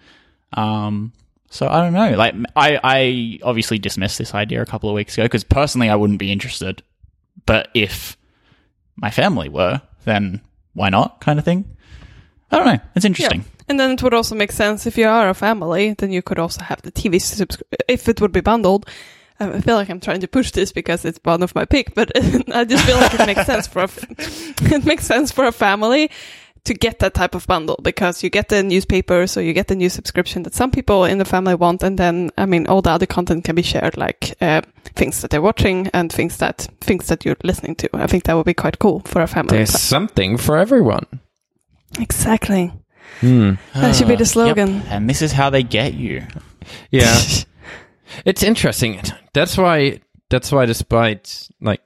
Um, so I don't know. Like I, I obviously dismissed this idea a couple of weeks ago because personally I wouldn't be interested. But if my family were, then why not? Kind of thing. I don't know. It's interesting. And then it would also make sense if you are a family, then you could also have the TV subscription if it would be bundled. Um, I feel like I'm trying to push this because it's one of my pick, but <laughs> I just feel like it makes sense for a f- <laughs> it makes sense for a family to get that type of bundle because you get the newspaper, or you get the new subscription that some people in the family want, and then I mean all the other content can be shared, like uh, things that they're watching and things that things that you're listening to. I think that would be quite cool for a family. There's something for everyone. Exactly. Hmm. That should be the Yep. slogan. And this is how they get you. Yeah. <laughs> It's interesting. That's why. That's why, despite like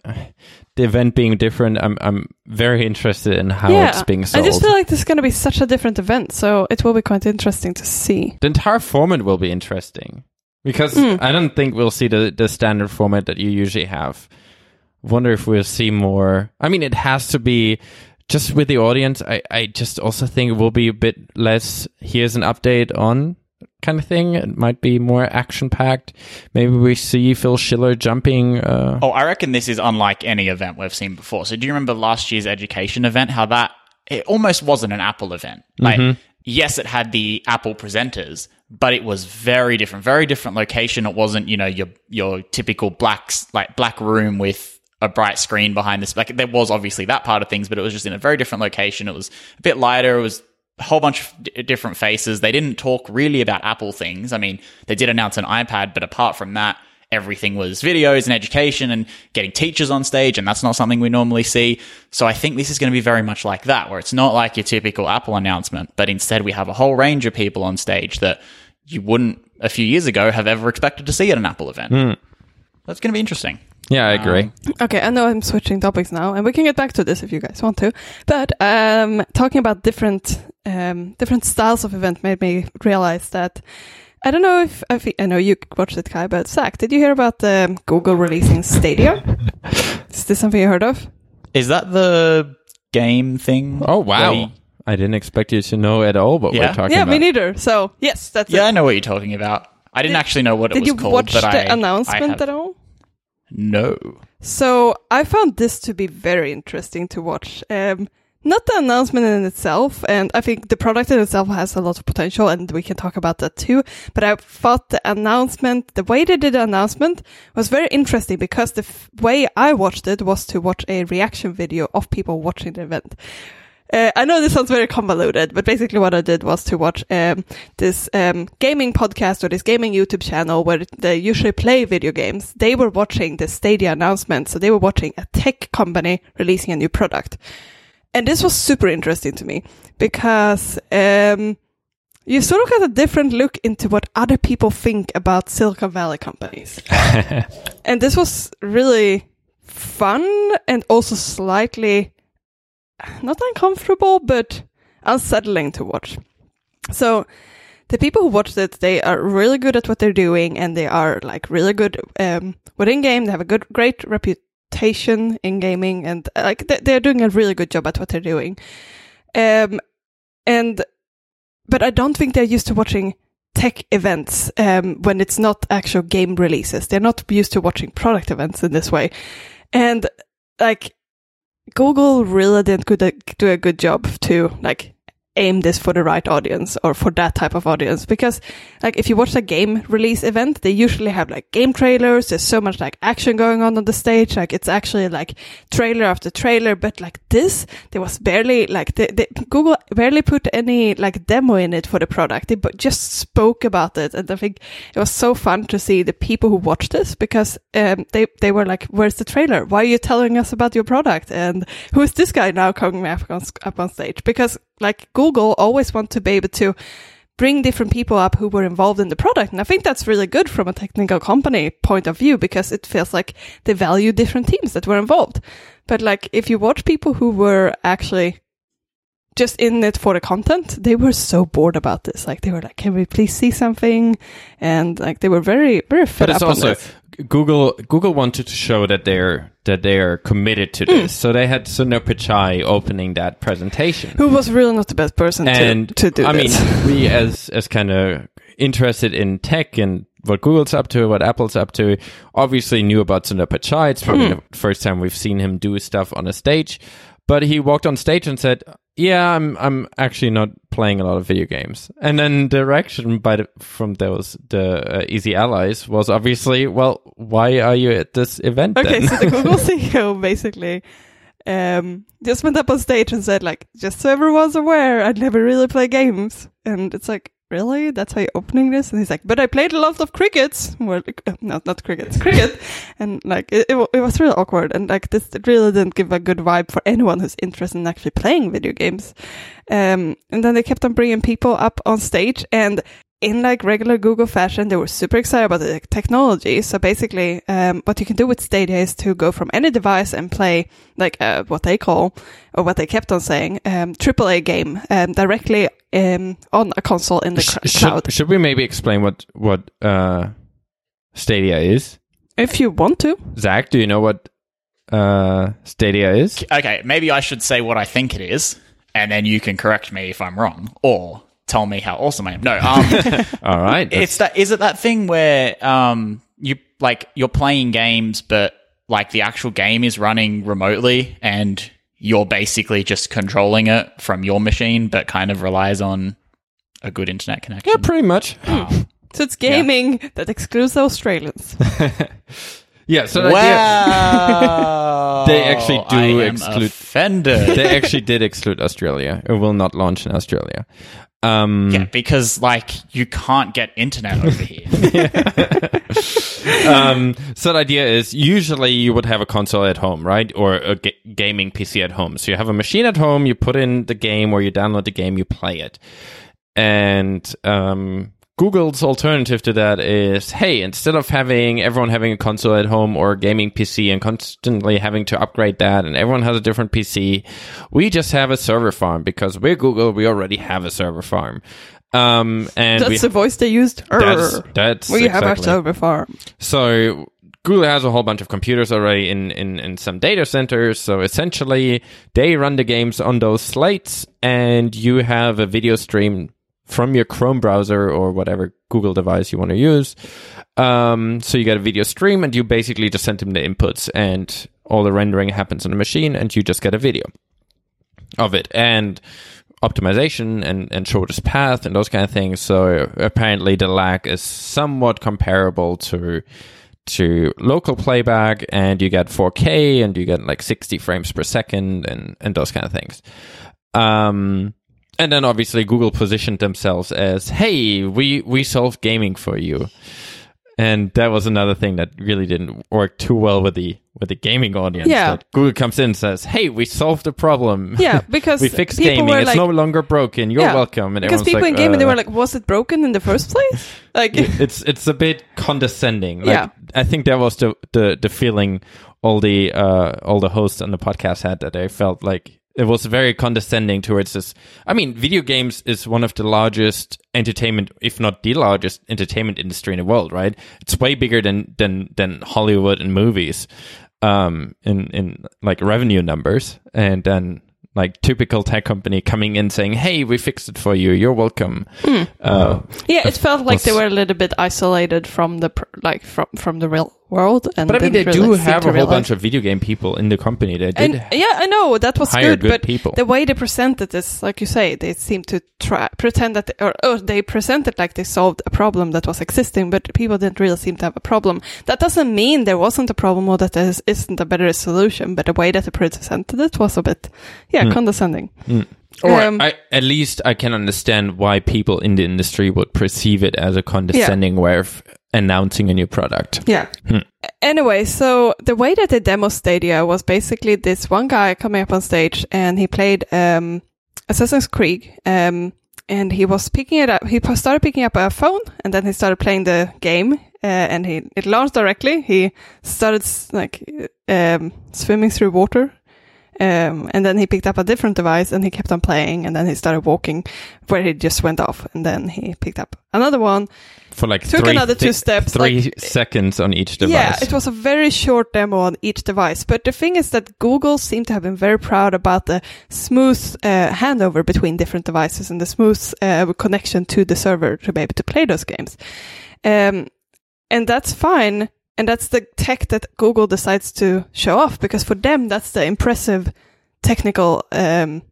the event being different, I'm I'm very interested in how it's being I just feel like this is going to be such a different event, so it will be quite interesting to see. the entire format will be interesting because Mm. I don't think we'll see the the standard format that you usually have. Wonder if we'll see more. I mean, it has to be just with the audience. I I just also think it will be a bit less. Here's an update on kind of thing. It might be more action packed. Maybe we see Phil Schiller jumping. Uh, Oh, I reckon this is unlike any event we've seen before. So do you remember last year's education event? How that it almost wasn't an Apple event. Like yes, it had the Apple presenters, but it was very different, very different location. It wasn't, you know, your your typical black like black room with a bright screen behind this. Like there was obviously that part of things, but it was just in a very different location. It was a bit lighter. It was a whole bunch of d- different faces. They didn't talk really about Apple things. I mean, they did announce an iPad, but apart from that, everything was videos and education and getting teachers on stage, and that's not something we normally see. So I think this is going to be very much like that, where it's not like your typical Apple announcement, but instead we have a whole range of people on stage that you wouldn't a few years ago have ever expected to see at an Apple event. Hmm. That's going to be interesting. Yeah, I agree. Okay, I know I'm switching topics now, and we can get back to this if you guys want to. But um, talking about different um, different styles of event made me realize that I don't know if I, I know you watched it, Kai, but Zach, did you hear about um, Google releasing Stadia? <laughs> Is this something you heard of? Is that the game thing? oh wow! you- I didn't expect you to know at all what Yeah? we're talking yeah, about. Yeah, me neither. So yes, that's yeah, I know what you're talking about. I didn't actually know what it was called. Did you called, watch the I, I announcement have- at all? No. So I found this to be very interesting to watch. Um, not the announcement in itself, and I think the product in itself has a lot of potential, and we can talk about that too. But I thought the announcement, the way they did the announcement, was very interesting because the f- way I watched it was to watch a reaction video of people watching the event. Uh, I know this sounds very convoluted, but basically what I did was to watch um, this um, gaming podcast or this gaming YouTube channel where they usually play video games. They were watching the Stadia announcement, so they were watching a tech company releasing a new product. And this was super interesting to me because um, you sort of got a different look into what other people think about Silicon Valley companies. <laughs> and this was really fun and also slightly not uncomfortable, but unsettling to watch. So the people who watched it, they are really good at what they're doing, and they are like really good um, within game. They have a good, great reputation in gaming, and uh, like they- they're doing a really good job at what they're doing. Um, and but I don't think they're used to watching tech events um, when it's not actual game releases. They're not used to watching product events in this way, and like Google really didn't do a good job to like aim this for the right audience or for that type of audience. Because like if you watch a game release event they usually have like game trailers. There's so much like action going on on the stage. Like it's actually like trailer after trailer. But like this there was barely like the, the google barely put any like demo in it for the product. They just spoke about it. And i think it was so fun to see the people who watched this because um, they they were like where's the trailer? Why are you telling us about your product? And who is this guy now coming up on, up on stage? Because like Google always want to be able to bring different people up who were involved in the product. And I think that's really good from a technical company point of view because it feels like they value different teams that were involved. But like if you watch people who were actually just in it for the content, they were so bored about this. Like they were like, "Can we please see something?" And like they were very, very fed but it's up also. Google. Google wanted to show that they're that they're committed to this, so they had Sundar Pichai opening that presentation. Who was really not the best person and to, to do I this. mean, <laughs> we as as kind of interested in tech and what Google's up to, what Apple's up to, obviously knew about Sundar Pichai. It's probably Hmm. the first time we've seen him do stuff on a stage. But he walked on stage and said, "Yeah, I'm I'm actually not playing a lot of video games." And then the reaction by the, from those the uh, Easy Allies was obviously, "Well, why are you at this event?" Okay, so the Google <laughs> CEO basically um, just went up on stage and said like, just so everyone's aware, I'd never really play games. And it's like, really? That's how you're opening this? And he's like, but I played a lot of crickets. Well, uh, no, not crickets, <laughs> cricket. And like, it, it, it was really awkward. And like, this really didn't give a good vibe for anyone who's interested in actually playing video games. Um, and then they kept on bringing people up on stage and in like regular Google fashion, they were super excited about the technology. So basically, um, what you can do with Stadia is to go from any device and play like uh, what they call, or what they kept on saying, um, AAA game um, directly um, on a console in the Sh- cr- should, cloud. should we maybe explain what what uh, Stadia is? If you want to. Zach, do you know what uh, Stadia is? Okay, maybe I should say what I think it is, and then you can correct me if I'm wrong, or tell me how awesome I am. No, um, <laughs> All right, that's- it's that. Is it that thing where um, you like you're playing games, but like the actual game is running remotely, and you're basically just controlling it from your machine, but kind of relies on a good internet connection. yeah, pretty much. <laughs> So it's gaming that excludes the Australians. <laughs> Yeah, so the idea, Wow, They actually do I am exclude- offended. they actually did exclude Australia. It will not launch in Australia. Um, yeah, because like you can't get internet over here. <laughs> um, so the idea is usually you would have a console at home, right? Or a gaming PC at home. So you have a machine at home, you put in the game or you download the game, you play it. And um, Google's alternative to that is hey, instead of having everyone having a console at home or a gaming PC and constantly having to upgrade that and everyone has a different PC, we just have a server farm because we're Google, we already have a server farm. Um, and That's we, the voice they used. that's, that's we have our exactly. server farm. So Google has a whole bunch of computers already in, in, in some data centers. So essentially, they run the games on those slates, and you have a video stream from your Chrome browser or whatever Google device you want to use. Um, so you get a video stream, and you basically just send them the inputs, and all the rendering happens on the machine, and you just get a video of it. And optimization and, and shortest path and those kind of things. So apparently the lag is somewhat comparable to to local playback and you get 4K and you get like 60 frames per second and, and those kind of things. Um, and then obviously Google positioned themselves as, hey, we, we solve gaming for you. And that was another thing that really didn't work too well with the with the gaming audience. Yeah. That Google comes in and says, "Hey, we solved the problem. Yeah, <laughs> because we fixed gaming. It's like, no longer broken. You're Yeah, welcome." And because people like, in gaming they "Uh." were like, was it broken in the first place? <laughs> Like, it's it's a bit condescending. Like, Yeah. I think that was the the the feeling all the uh all the hosts on the podcast had that they felt like it was very condescending towards this. I mean, video games is one of the largest entertainment, if not the largest entertainment industry in the world, right? It's way bigger than than than Hollywood and movies, um, in in like revenue numbers, and then like typical tech company coming in saying, "Hey, we fixed it for you. You're welcome." Uh, yeah, it felt like they were a little bit isolated from the pr- like from from the real world. And But I mean, they didn't do really have a whole realize- bunch of video game people in the company. They did And yeah, I know that was hire good, good but people. the way they presented this, like you say, they seem to try pretend that, they, or, or they presented like they solved a problem that was existing, but people didn't really seem to have a problem. That doesn't mean there wasn't a problem or that there isn't a better solution, but the way that they presented it was a bit, yeah, Hmm. condescending. Or Um, I, at least I can understand why people in the industry would perceive it as a condescending way of announcing a new product. Yeah. Anyway, so the way that they demo Stadia was basically this one guy coming up on stage and he played um, Assassin's Creed. Um, and he was picking it up. He started picking up a phone, and then he started playing the game. Uh, and he it launched directly. He started like um, swimming through water, um, and then he picked up a different device and he kept on playing. And then he started walking, where he just went off. And then he picked up another one, For like Took three, another two steps, three like- seconds on each device. Yeah, it was a very short demo on each device. But the thing is that Google seemed to have been very proud about the smooth uh, handover between different devices and the smooth uh, connection to the server to be able to play those games. Um, and that's fine. And that's the tech that Google decides to show off because for them, that's the impressive technical, um,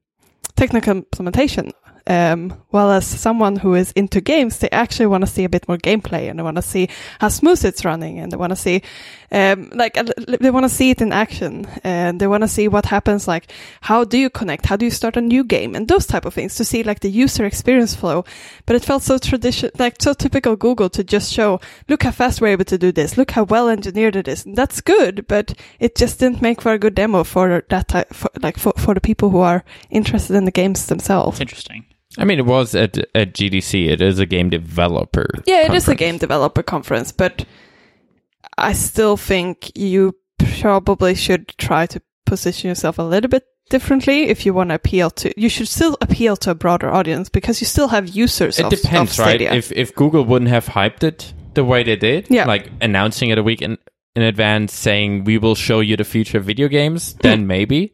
technical implementation. Um, while as someone who is into games, they actually want to see a bit more gameplay and they want to see how smooth it's running and they want to see, um, like, they want to see it in action and they want to see what happens. Like, how do you connect? How do you start a new game? And those type of things to see like the user experience flow. But it felt so tradition, like so typical Google to just show, look how fast we're able to do this. Look how well engineered it is. And that's good, but it just didn't make for a good demo for that type, for, like for, for the people who are interested in the games themselves. It's interesting. I mean, it was at at GDC. It is a game developer. Yeah, it is a conference. game developer conference, but I still think you probably should try to position yourself a little bit differently if you want to appeal to. You should still appeal to a broader audience because you still have users. It of, depends, of right? If if Google wouldn't have hyped it the way they did, Yeah. like announcing it a week in, in advance, saying we will show you the future of video games, Hmm. then maybe,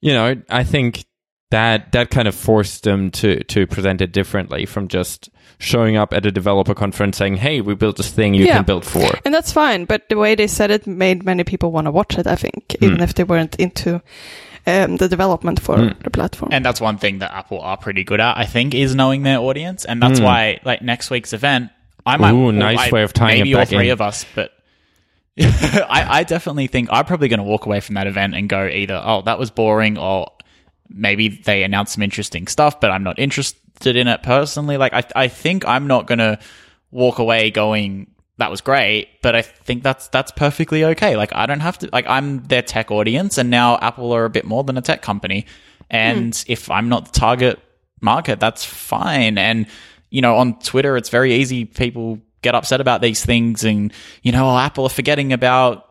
you know, I think that that kind of forced them to to present it differently from just showing up at a developer conference saying, "Hey, we built this thing you Yeah. can build for." and that's fine, but the way they said it made many people want to watch it. I think, even if they weren't into um, the development for Hmm. the platform. And that's one thing that Apple are pretty good at, I think, is knowing their audience. And that's why, like, next week's event, I might. Hmm. Ooh, nice I- way of tying maybe it all three in. of us, but. <laughs> I, I definitely think I'm probably going to walk away from that event and go either, oh, that was boring, or maybe they announced some interesting stuff, but I'm not interested in it personally. Like, I, I think I'm not going to walk away going, that was great, but I think that's that's perfectly okay. Like I don't have to like I'm their tech audience and now Apple are a bit more than a tech company. And hmm. if I'm not the target market, that's fine. And you know, on Twitter it's very easy people get upset about these things and you know, oh, Apple are forgetting about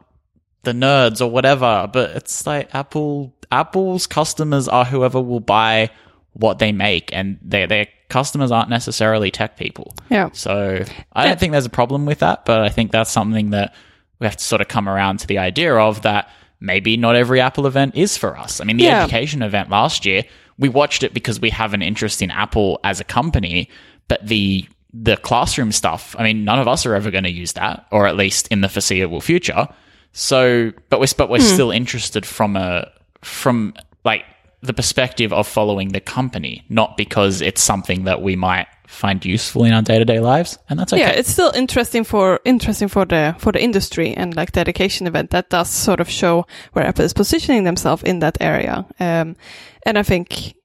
the nerds or whatever, but it's like Apple Apple's customers are whoever will buy what they make and their their customers aren't necessarily tech people. yeah. So I don't think there's a problem with that, but I think that's something that we have to sort of come around to the idea of that maybe not every Apple event is for us. I mean, the Yeah. education event last year, we watched it because we have an interest in Apple as a company, but the the classroom stuff, I mean, none of us are ever going to use that, or at least in the foreseeable future. So, but we're but we're still interested from a from like the perspective of following the company, not because it's something that we might find useful in our day to day lives, and that's okay. Yeah, it's still interesting for interesting for the for the industry and like the education event that does sort of show where Apple is positioning themselves in that area. Um, and I think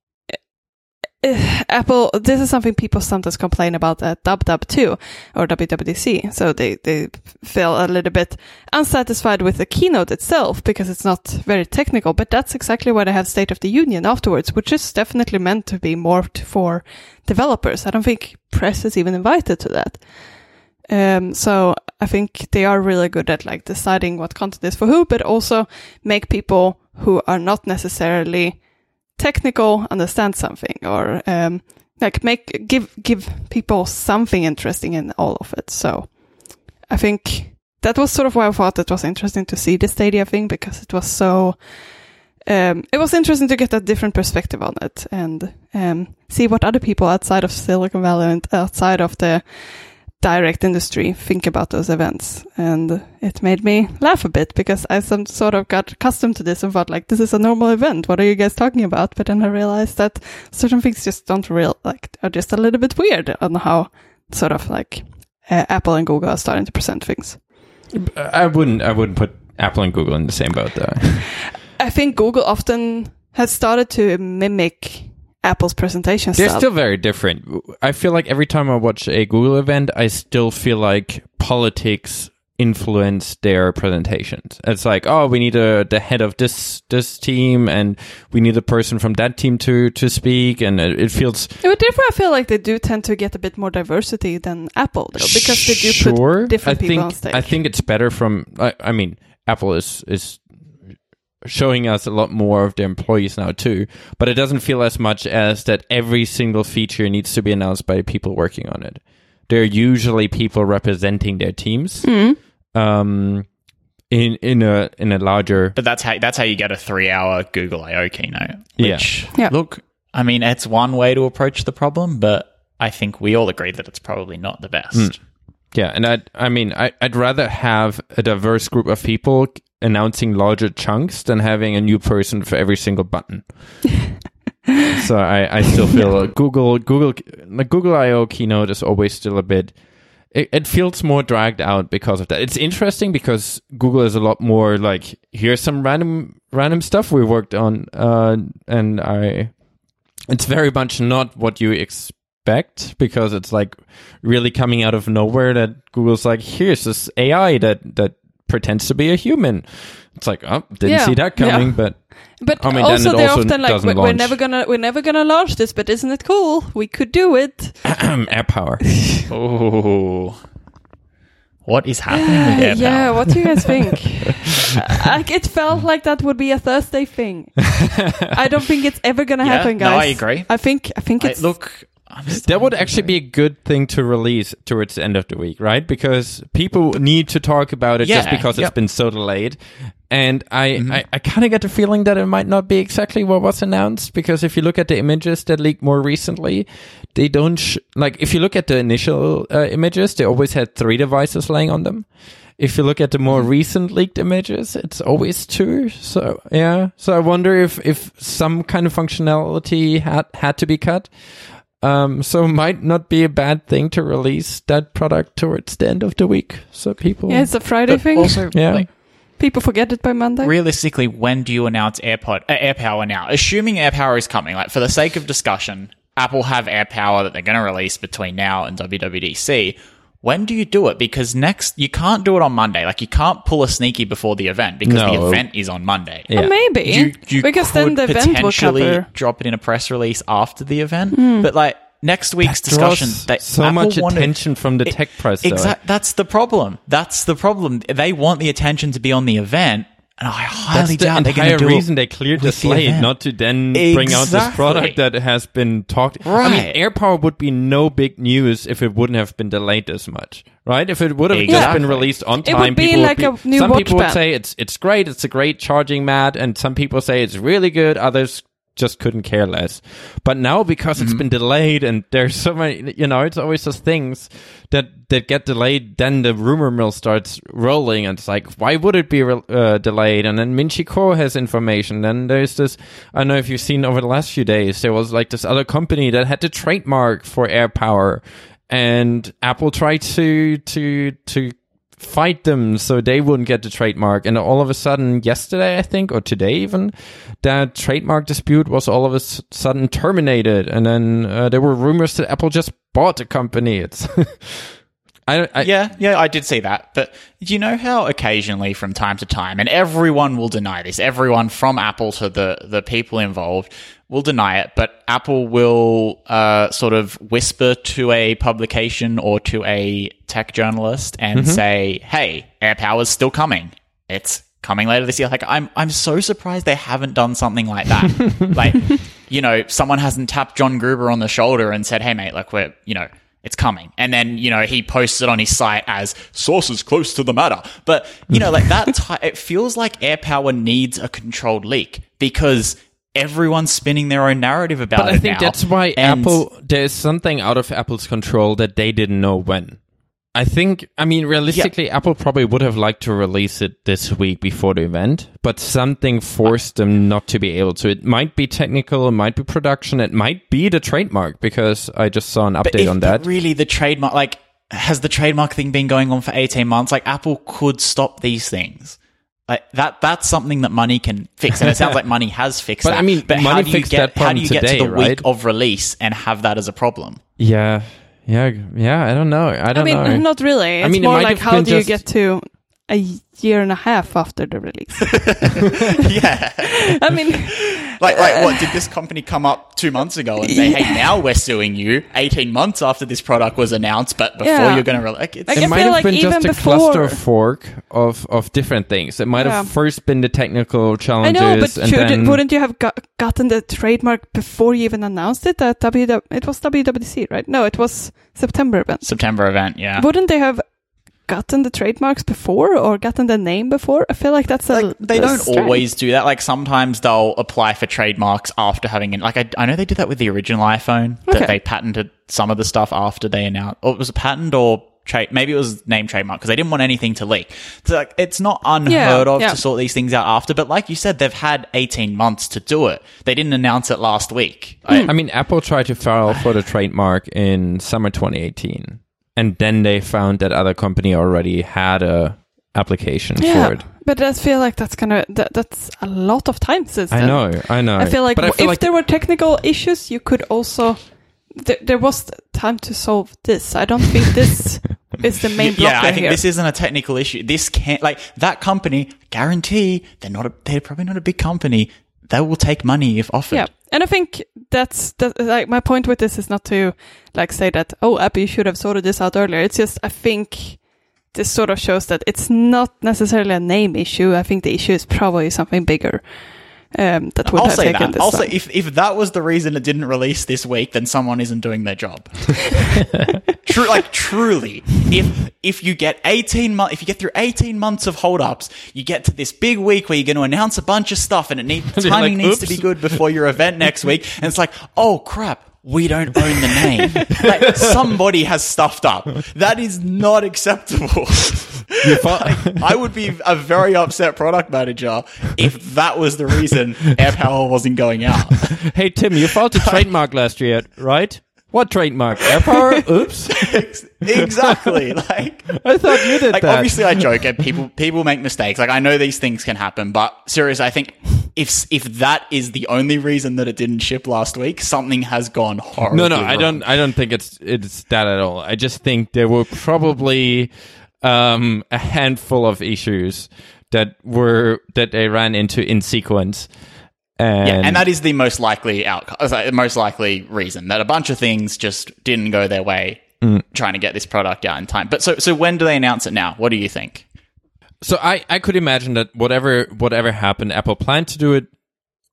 <sighs> Apple, this is something people sometimes complain about at DubDub too, or WWDC. So they, they feel a little bit unsatisfied with the keynote itself because it's not very technical, but that's exactly why they have State of the Union afterwards, which is definitely meant to be more for developers. I don't think press is even invited to that. Um, so I think they are really good at like deciding what content is for who, but also make people who are not necessarily technical understand something or um, like make give give people something interesting in all of it. So I think that was sort of why I thought it was interesting to see the Stadia thing because it was so. Um, it was interesting to get a different perspective on it and um, see what other people outside of Silicon Valley and outside of the direct industry think about those events. And it made me laugh a bit because I some sort of got accustomed to this and thought like, this is a normal event. What are you guys talking about? But then I realized that certain things just don't real, like, are just a little bit weird on how sort of like uh, Apple and Google are starting to present things. I wouldn't. I wouldn't put Apple and Google in the same boat, though. <laughs> I think Google often has started to mimic Apple's presentation They're style. still very different. I feel like every time I watch a Google event, I still feel like politics influence their presentations. It's like, oh, we need a the head of this this team, and we need a person from that team to to speak, and it, it feels But therefore, I feel like they do tend to get a bit more diversity than Apple, though, because they do sure. put different I people think, on stage. I think it's better from. I, I mean, Apple is is showing us a lot more of their employees now too, but it doesn't feel as much as that every single feature needs to be announced by people working on it. They're usually people representing their teams. Hmm. Um, in in a in a larger But that's how that's how you get a three hour Google I/O keynote. Yeah. Which, Yeah. look, I mean, it's one way to approach the problem, but I think we all agree that it's probably not the best. Yeah, and I I mean I I'd rather have a diverse group of people announcing larger chunks than having a new person for every single button. <laughs> so I, I still feel Google Google the Google I/O keynote is always still a bit. It, it feels more dragged out because of that. It's interesting because Google is a lot more like here's some random random stuff we worked on, uh, and I. It's very much not what you expect because it's like really coming out of nowhere that Google's like here's this AI that that pretends to be a human. It's like oh didn't Yeah, see that coming, yeah. but <laughs> But I mean, also they're also often like we're, we're launch. never gonna we're never gonna launch this, but isn't it cool? We could do it. <clears throat> AirPower. <laughs> Oh. What is <sighs> happening with Air yeah, Power? what do you guys think? <laughs> Like it felt like that would be a Thursday thing. I don't think it's ever gonna Yeah, happen, no, guys. I agree. I think I think I- it's look, I'm That would actually be a good thing to release towards the end of the week, right? Because people need to talk about it just Yeah, because it's been so delayed. And I, Mm-hmm. I, I kind of get the feeling that it might not be exactly what was announced because if you look at the images that leaked more recently, they don't, sh- like, if you look at the initial uh, images, they always had three devices laying on them. If you look at the more Mm-hmm. recent leaked images, it's always two. So yeah. So I wonder if if some kind of functionality had had to be cut. Um, so it might not be a bad thing to release that product towards the end of the week. So people, yeah, it's a Friday but thing. also, <laughs> Yeah. like, People forget it by Monday. realistically, when do you announce AirPod, uh, AirPower now? Assuming AirPower is coming, like for the sake of discussion, Apple have AirPower that they're going to release between now and WWDC. When do you do it? Because next, you can't do it on Monday. Like you can't pull a sneaky before the event because the event is on Monday. Yeah. Uh, maybe You, you because could then the event will potentially cover. drop it in a press release after the event, but like next week's That discussion, they, so Apple much wanted- attention from the tech press. though. Exact. That's the problem. That's the problem. They want the attention to be on the event, and I highly That's the doubt they're going entire do reason they cleared the with the slate, not to then bring out this product that has been talked. I Right. mean, AirPower would be no big news if it wouldn't have been delayed this much, right? If it would have just been released on time, It would be people like would a new some people would say it's it's great, it's a great charging mat, and some people say it's really good. Others just couldn't care less. But now because Mm-hmm. it's been delayed and there's so many, you know, it's always those things that that get delayed. Then the rumor mill starts rolling, and it's like, why would it be uh, delayed? And then Ming-Chi Kuo has information. Then there's this. I don't know if you've seen over the last few days. There was like this other company that had the trademark for AirPower, and Apple tried to to to fight them so they wouldn't get the trademark. And all of a sudden, yesterday, I think, or today even, that trademark dispute was all of a sudden terminated. And then uh, there were rumors that Apple just bought the company. It's. <laughs> I, I, Yeah, yeah, I did see that. But you know how occasionally, from time to time, and everyone will deny this, everyone from Apple to the, the people involved will deny it, but Apple will uh, sort of whisper to a publication or to a tech journalist and say, hey, air AirPower's still coming. It's coming later this year. Like, I'm, I'm so surprised they haven't done something like that. <laughs> like, you know, someone hasn't tapped John Gruber on the shoulder and said, hey, mate, like, we're, you know, it's coming. And then, you know, he posts it on his site as sources close to the matter. But, you know, like that, <laughs> ty- it feels like AirPower needs a controlled leak because everyone's spinning their own narrative about but it I think now. that's why And- Apple, there's something out of Apple's control that they didn't know when. I think, I mean, realistically, Apple probably would have liked to release it this week before the event, but something forced them not to be able to. It might be technical, it might be production, it might be the trademark because I just saw an update if- on but that. really, the trademark, like, has the trademark thing been going on for 18 months? Like, Apple could stop these things. Like that, that's something that money can fix, and it sounds like money has <laughs> fixed. But, that. I mean, but how money do you get how do you get to the right? week of release and have that as a problem? Yeah, yeah, yeah. I don't know. I I don't mean, know. not really. It's I mean, more might like how been do you get to a year and a half after the release? <laughs> yeah, I mean, like like what did uh, this company come up two months ago and say, "Hey, now we're suing you"? 18 months after this product was announced, but before Yeah. you're going to like, it's, Like, it I might have like been just even a cluster before- fork of of different things. It might Yeah. have first been the technical challenges. I know, but and should, then wouldn't you have got, gotten the trademark before you even announced it uh, at WW? It was WWDC, right? No, it was September event. September event. Yeah, Wouldn't they have gotten the trademarks before or gotten the name before? I feel like that's a like they a don't strength. always do that. Like sometimes they'll apply for trademarks after having it. like I, I know they did that with the original iPhone Okay. that they patented some of the stuff after they announced. Or it was a patent or trade. Maybe it was name trademark because they didn't want anything to leak. So like, it's not unheard Yeah, of yeah. to sort these things out after. But like you said, they've had 18 months to do it. They didn't announce it last week. Hmm. I- I mean, Apple tried to file for the trademark in summer 2018, and then they found that other company already had a application Yeah, for it. but I feel like that's gonna that, that's a lot of time since I know, I know. I feel like but I w- feel if like there were technical issues, you could also. There, there was time to solve this. I don't think this <laughs> is the main blocker yeah, I think here. this isn't a technical issue. This can't like that company. Guarantee they're not. A, they're probably not a big company. They will take money if offered. yeah, and I think that's that. Like my point with this is not to like say that oh Apple you should have sorted this out earlier. It's just I think this sort of shows that it's not necessarily a name issue. I think the issue is probably something bigger. Um, that would I'll have say taken that. this I'll say if, if that was the reason it didn't release this week, then someone isn't doing their job. <laughs> True, like truly, if if you get eighteen months, if you get through eighteen months of holdups, you get to this big week where you're going to announce a bunch of stuff, and it needs <laughs> timing like, needs to be good before your event next week, and it's like, oh crap. We don't own the name. <laughs> like, somebody has stuffed up. That is not acceptable. I would be a very upset product manager if that was the reason AirPower wasn't going out. <laughs> hey Tim, you filed a trademark last year, right? What trademark? AirPower? <laughs> Oops. Exactly. Like, I thought you did like that. obviously I joke and people people make mistakes. Like I know these things can happen, but seriously, I think if if that is the only reason that it didn't ship last week, something has gone horribly No, no, I don't. I don't think it's it's that at all. I just think there were probably um, a handful of issues that were that they ran into in sequence, and, Yeah, and that is the most likely outcome, the most likely reason that a bunch of things just didn't go their way Mm. trying to get this product out in time. But so so when do they announce it now? What do you think? So I I could imagine that whatever whatever happened, Apple planned to do it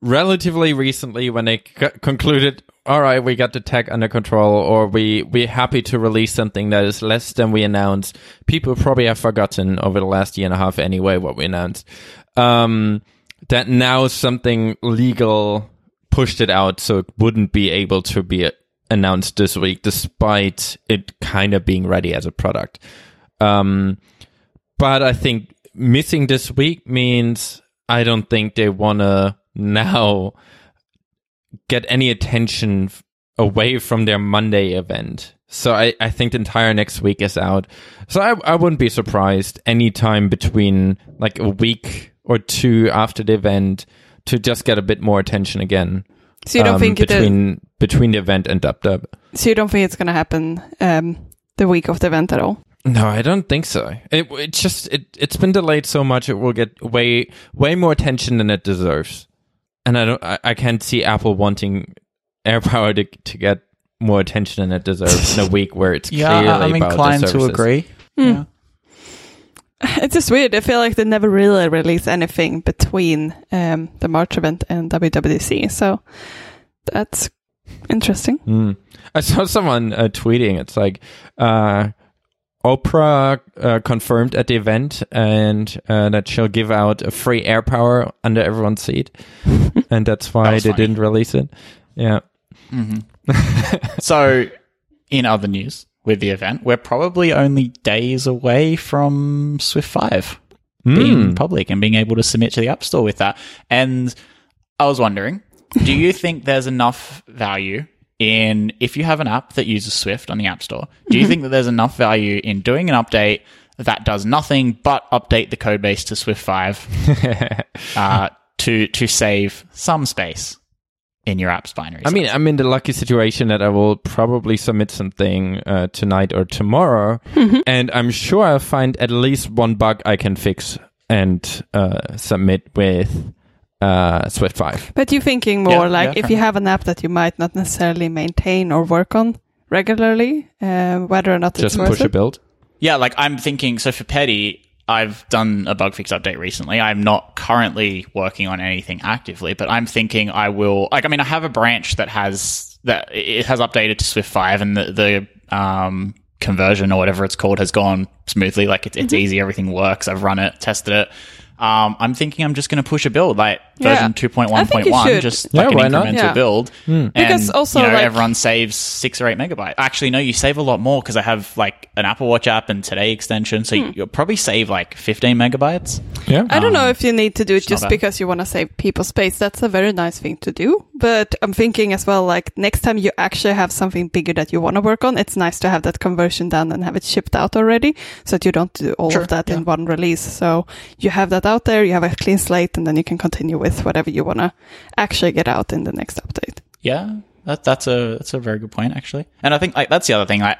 relatively recently when they c- concluded. All right, we got the tech under control, or we we're happy to release something that is less than we announced. People probably have forgotten over the last year and a half anyway what we announced. Um, that now something legal pushed it out so it wouldn't be able to be announced this week, despite it kind of being ready as a product. Um, but I think missing this week means I don't think they want to now get any attention f- away from their Monday event. So I, I think the entire next week is out. So I, I wouldn't be surprised anytime between like a week or two after the event to just get a bit more attention again. so you don't um, think it between between the event and dub dub. so you don't think it's gonna happen um, the week of the event at all? No, I don't think so. It it just it it's been delayed so much it will get way way more attention than it deserves. And I don't I, I can't see Apple wanting AirPower to to get more attention than it deserves in a <laughs> week where it's clearly about the services. Yeah. I'm inclined to agree. Yeah, it's just weird. I feel like they never really release anything between um, the March event and WWDC. So that's interesting. Mm. I saw someone uh, tweeting. It's like uh, Oprah uh, confirmed at the event and uh, that she'll give out a free AirPower under everyone's seat, <laughs> and that's why was they funny. didn't release it. Yeah. <laughs> So, in other news with the event, we're probably only days away from Swift 5 being Mm. public and being able to submit to the App Store with that. And I was wondering, do you <laughs> think there's enough value in if you have an app that uses Swift on the App Store? Do you think that there's enough value in doing an update that does nothing but update the code base to Swift 5 <laughs> uh, to to save some space in your app's binary? I mean, I'm in the lucky situation that I will probably submit something uh, tonight or tomorrow, and I'm sure I'll find at least one bug I can fix and uh, submit with uh, Swift 5. But you're thinking more Yeah, like yeah, if you have an app that you might not necessarily maintain or work on regularly, uh, whether or not Just it's worth push a build. Yeah, like I'm thinking. So for Petty, I've done a bug fix update recently. I'm not currently working on anything actively, but I'm thinking I will. Like, I mean, I have a branch that has that it has updated to Swift five, and the the um, conversion or whatever it's called has gone smoothly. Like it's it's easy, everything works. I've run it, tested it. Um, I'm thinking I'm just going to push a build like version I 2.1.1, just Yeah, like why an not? incremental Yeah. build. Hmm. And, Because also, you know, like- everyone saves six or eight megabytes. Actually, no, you save a lot more because I have like an Apple Watch app and Today extension, so you, you'll probably save like 15 megabytes. Yeah. I don't know um, if you need to do it just bad. because you want to save people space. That's a very nice thing to do. But I'm thinking as well, like next time you actually have something bigger that you want to work on, it's nice to have that conversion done and have it shipped out already so that you don't do all Sure, of that yeah. in one release. So you have that out there, you have a clean slate, and then you can continue with whatever you want to actually get out in the next update. Yeah, that, that's a that's a very good point actually. And I think like that's the other thing. Like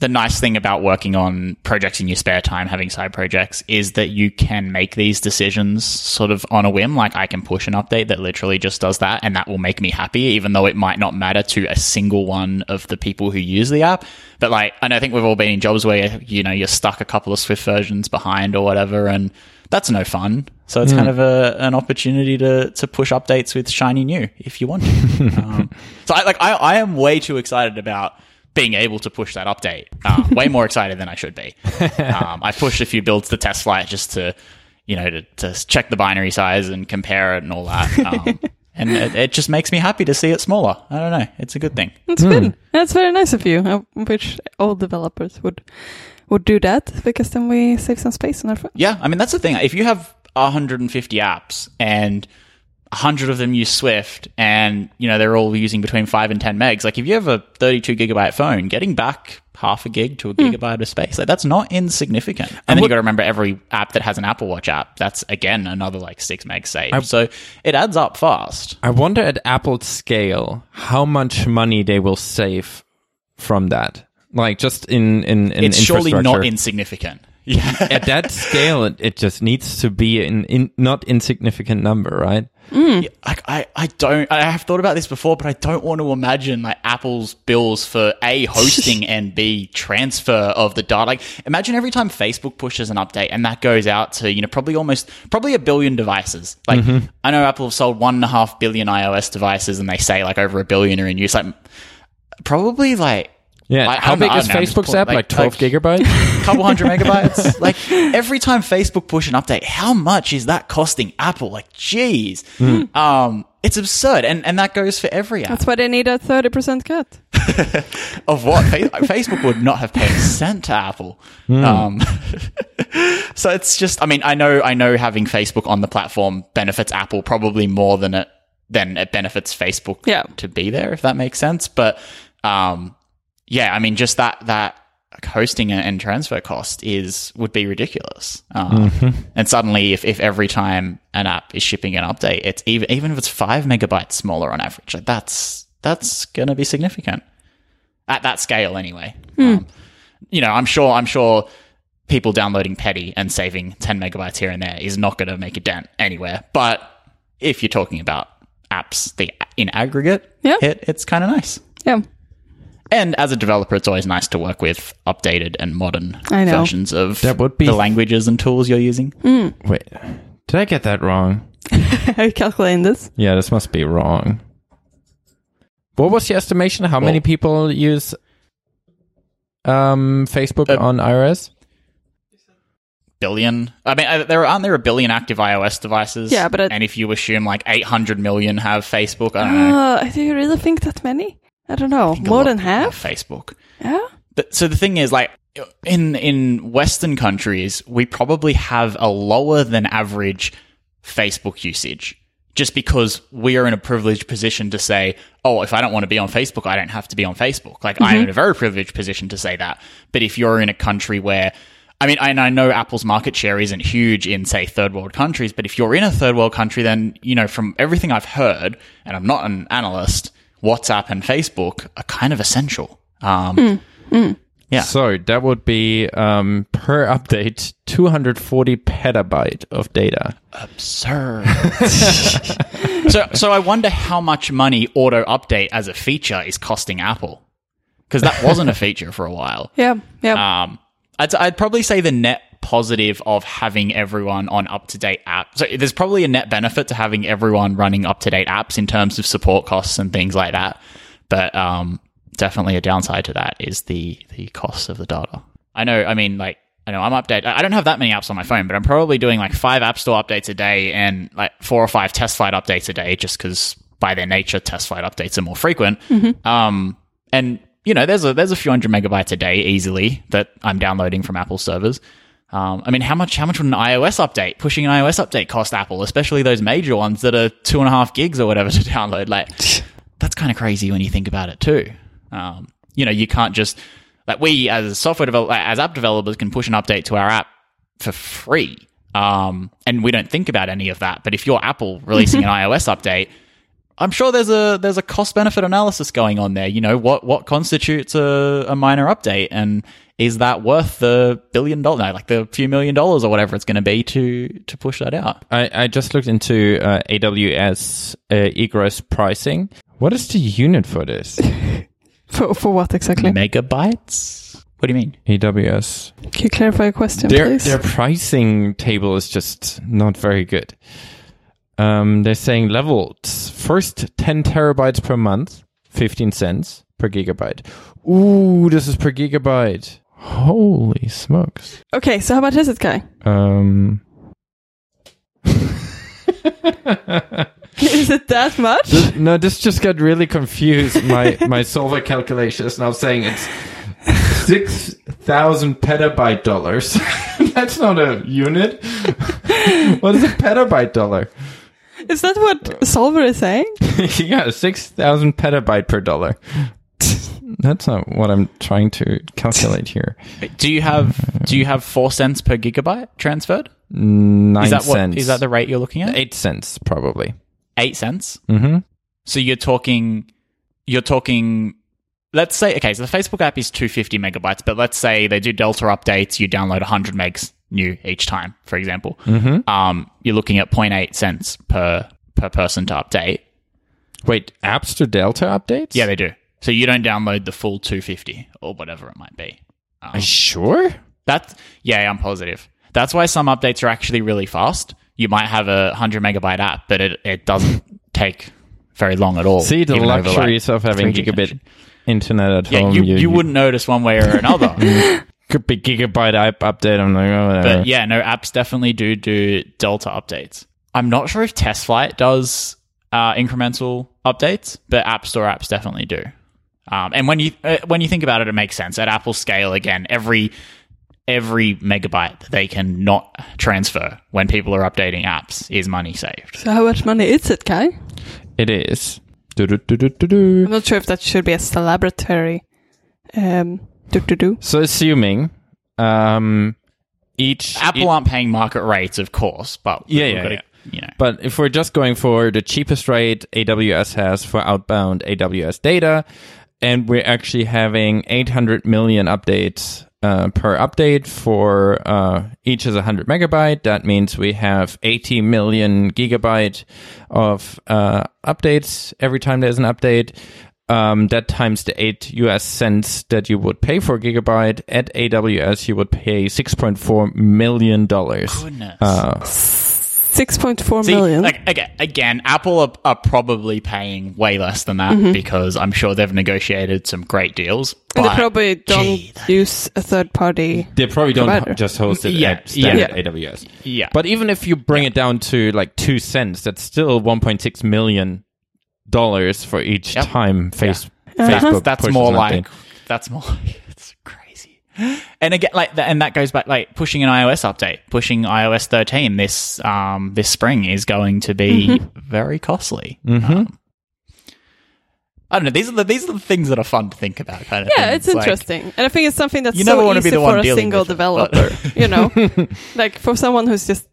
the nice thing about working on projects in your spare time, having side projects, is that you can make these decisions sort of on a whim. Like I can push an update that literally just does that, and that will make me happy, even though it might not matter to a single one of the people who use the app. But like, and I think we've all been in jobs where you know you're stuck a couple of Swift versions behind or whatever, and that's no fun. So it's kind of a, an opportunity to, to push updates with shiny new if you want to. <laughs> um, so I, like I, I am way too excited about being able to push that update. Uh, way more excited than I should be. Um, I pushed a few builds to TestFlight just to, you know, to, to check the binary size and compare it and all that. Um, <laughs> and it, it just makes me happy to see it smaller. I don't know. It's a good thing. It's good. That's very nice of you. I wish all developers would would do that because then we save some space on our phone. Yeah, I mean that's the thing. If you have 150 apps and 100 of them use Swift, and you know they're all using between five and 10 megs, like if you have a 32 gigabyte phone, getting back half a gig to a hmm. gigabyte of space, like that's not insignificant. And, then you got to remember every app that has an Apple Watch app, that's again another like six meg save. so it adds up fast. I wonder at Apple's scale how much money they will save from that. Like just in in, in It's surely not insignificant. <laughs> Yeah. at that scale, it, it just needs to be an in, not insignificant number, right? Mm. I, I, I don't I have thought about this before, but I don't want to imagine like Apple's bills for A <laughs> hosting and B transfer of the data. Like imagine every time Facebook pushes an update and that goes out to, you know, probably almost probably a billion devices. Like mm-hmm. I know Apple have sold one and a half billion iOS devices and they say like over a billion are in use. Like probably like Yeah. I- I how don't big know, I is don't I'm Facebook's app? Like, like- 12 like- gigabytes? A <laughs> couple hundred <laughs> megabytes. Like every time Facebook push an update, how much is that costing Apple? Like, geez, um, it's absurd, and and that goes for every app. That's why they need a thirty percent cut. <laughs> Of what Facebook would not have paid a cent to Apple. Um, so it's just, I mean, I know, I know, having Facebook on the platform benefits Apple probably more than it than it benefits Facebook Yeah. to be there, if that makes sense. But um, yeah, I mean, just that that hosting and- and transfer cost is would be ridiculous. Um, And suddenly, if, if every time an app is shipping an update, it's even even if it's five megabytes smaller on average, like that's that's going to be significant at that scale, anyway. Um, you know, I'm sure I'm sure people downloading Petty and saving 10 megabytes here and there is not going to make a dent anywhere. But if you're talking about apps, the in aggregate, Yeah. it, it's kind of nice. Yeah. And as a developer, it's always nice to work with updated and modern I know. versions of That would be- the languages and tools you're using. Wait, did I get that wrong? <laughs> Are you calculating this? Yeah, this must be wrong. What was the estimation? How many people use um, Facebook Uh, on iOS? Billion. I mean, uh, there aren't there a billion active iOS devices? Yeah, but it- and if you assume like 800 million have Facebook, I don't know. Uh, do you really think that many? I don't know. a More than of people have half? Facebook. Yeah. But, so the thing is, like in in Western countries, we probably have a lower than average Facebook usage, just because we are in a privileged position to say, "Oh, if I don't want to be on Facebook, I don't have to be on Facebook." Like I'm mm-hmm. in a very privileged position to say that. But if you're in a country where I mean, and I know Apple's market share isn't huge in, say, third world countries, but if you're in a third world country, then, you know, from everything I've heard, and I'm not an analyst, WhatsApp and Facebook are kind of essential. Um, Yeah. So that would be um, per update 240 petabyte of data. absurd. <laughs> so, so I wonder how much money auto update as a feature is costing Apple, because that wasn't a feature for a while. <laughs> Yeah. Yeah. Um, I'd, I'd probably say the net positive of having everyone on up to date apps. So there's probably a net benefit to having everyone running up to date apps in terms of support costs and things like that. But um, definitely a downside to that is the the cost of the data. I know. I mean, like I know I'm update. I don't have that many apps on my phone, but I'm probably doing like five App Store updates a day and like four or five TestFlight updates a day, just because by their nature, TestFlight updates are more frequent. Um, and you know, there's a there's a few hundred megabytes a day easily that I'm downloading from Apple servers. Um, I mean, how much how much would an iOS update, pushing an iOS update, cost Apple, especially those major ones that are two and a half gigs or whatever <laughs> to download? Like, <laughs> that's kind of crazy when you think about it too. Um, you know, you can't just like we as software develop as app developers can push an update to our app for free, um, and we don't think about any of that. But if you're Apple <laughs> releasing an iOS update, I'm sure there's a there's a cost benefit analysis going on there. You know what what constitutes a, a minor update, and is that worth the billion dollar, no, like the few million dollars or whatever it's going to be to to push that out? I, I just looked into uh, AWS uh, egress pricing. What is the unit for this? <laughs> For, for what exactly? Megabytes? What do you mean? AWS. Can you clarify your question, Their please? their pricing table is just not very good. Um, they're saying levels first 10 terabytes per month, 15 cents per gigabyte. Ooh, this is per gigabyte. Holy smokes. Okay, so how much is it, Kai? Um, <laughs> is it that much? this- no, this just got really confused. My <laughs> my Soulver calculation is now saying it's six thousand petabyte dollars. <laughs> That's not a unit. what is a petabyte dollar? Is that what Soulver is saying? yeah, six thousand petabyte per dollar. <laughs> That's not what I'm trying to calculate here. <laughs> Do you have do you have four cents per gigabyte transferred? Nine Is that what cents. is that the rate you're looking at? eight cents probably? Eight cents. Mm-hmm. So you're talking, you're talking. Let's say okay, so the Facebook app is 250 megabytes, but let's say they do Delta updates. You download 100 megs new each time, for example. Mm-hmm. Um, you're looking at 0.8 cents per per person to update. Wait, apps to Delta updates? Yeah, they do. So you don't download the full 250 or whatever it might be. Um, Are you sure? That's yeah, I'm positive. That's why some updates are actually really fast. You might have a 100 megabyte app, but it, it doesn't <laughs> take very long at all. See the over, like, luxuries of having 3G gigabit connection. internet at Yeah, home. you, you wouldn't notice one way or another. <laughs> could be gigabyte app update. I'm like, oh, whatever. but yeah, no, apps definitely do do Delta updates. I'm not sure if TestFlight does uh, incremental updates, but App Store apps definitely do. Um, and when you uh, when you think about it, it makes sense. At Apple scale, again, every every megabyte that they can not transfer when people are updating apps is money saved. So how much money is it, Kai? it is. Do-do-do-do-do-do. I'm not sure if that should be a celebratory um. So assuming um, each Apple each- aren't paying market rates, of course, but Yeah, we've yeah, gotta, yeah. you know. But if we're just going for the cheapest rate AWS has for outbound AWS data, and we're actually having 800 million updates uh, per update for uh, each is 100 megabyte, that means we have 80 million gigabyte of uh, updates every time there's an update. Um, that times the eight US cents that you would pay for a gigabyte at AWS, you would pay 6.4 million dollars. Goodness. Uh, 6.4 See, million. like again, again, Apple are, are probably paying way less than that because I'm sure they've negotiated some great deals. and they probably don't Gee, use a third party. They probably don't Provider. just host it Yeah, at standard yeah. AWS. yeah, But even if you bring it down to like two cents, that's still 1.6 million dollars for each Yep. time face, Uh-huh. Facebook. that's more like that's more like it's crazy. <gasps> And again, like that, and that goes back like pushing an iOS update, pushing iOS 13 this um this spring is going to be very costly. Um, I don't know. These are the these are the things that are fun to think about. Kind of. Yeah, things. it's Like, interesting. and I think it's something that's You so never wanna be the for one a single it, developer, you know? <laughs> like for someone who's just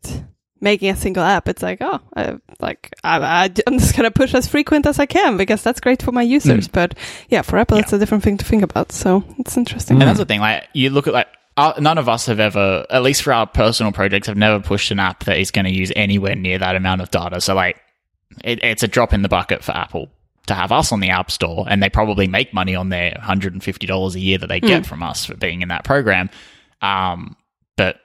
making a single app, it's like, oh, I, like I, I, I'm just going to push as frequent as I can because that's great for my users. But yeah, for Apple, it's a different thing to think about. So it's interesting. And that's the thing. Like you look at like uh, none of us have ever, at least for our personal projects, have never pushed an app that is going to use anywhere near that amount of data. So like, it, it's a drop in the bucket for Apple to have us on the App Store, and they probably make money on their hundred and fifty dollars a year that they get from us for being in that program. Um, but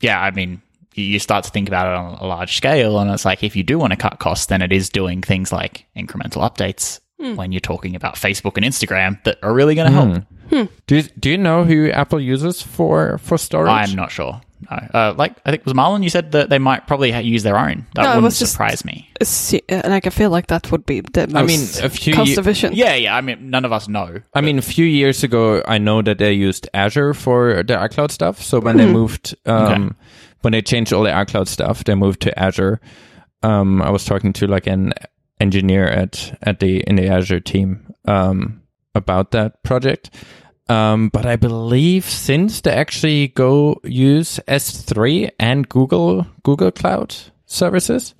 yeah, I mean. You you start to think about it on a large scale, and it's like if you do want to cut costs, then it is doing things like incremental updates when you're talking about Facebook and Instagram that are really going to help. Do you, do you know who Apple uses for for storage? I'm not sure. No. Uh, like I think it was Marlon. You said that they might probably ha- use their own. That No, wouldn't was surprise me. See, uh, like I feel like that would be the most I mean, a few cost ye- efficient. Yeah, yeah. I mean, none of us know. I mean, a few years ago, I know that they used Azure for their iCloud stuff. So when they moved, um, when they changed all the iCloud stuff, they moved to Azure. Um, I was talking to like an engineer at at the in the Azure team um, about that project. Um, but I believe since they actually go use S3 and Google Google Cloud services,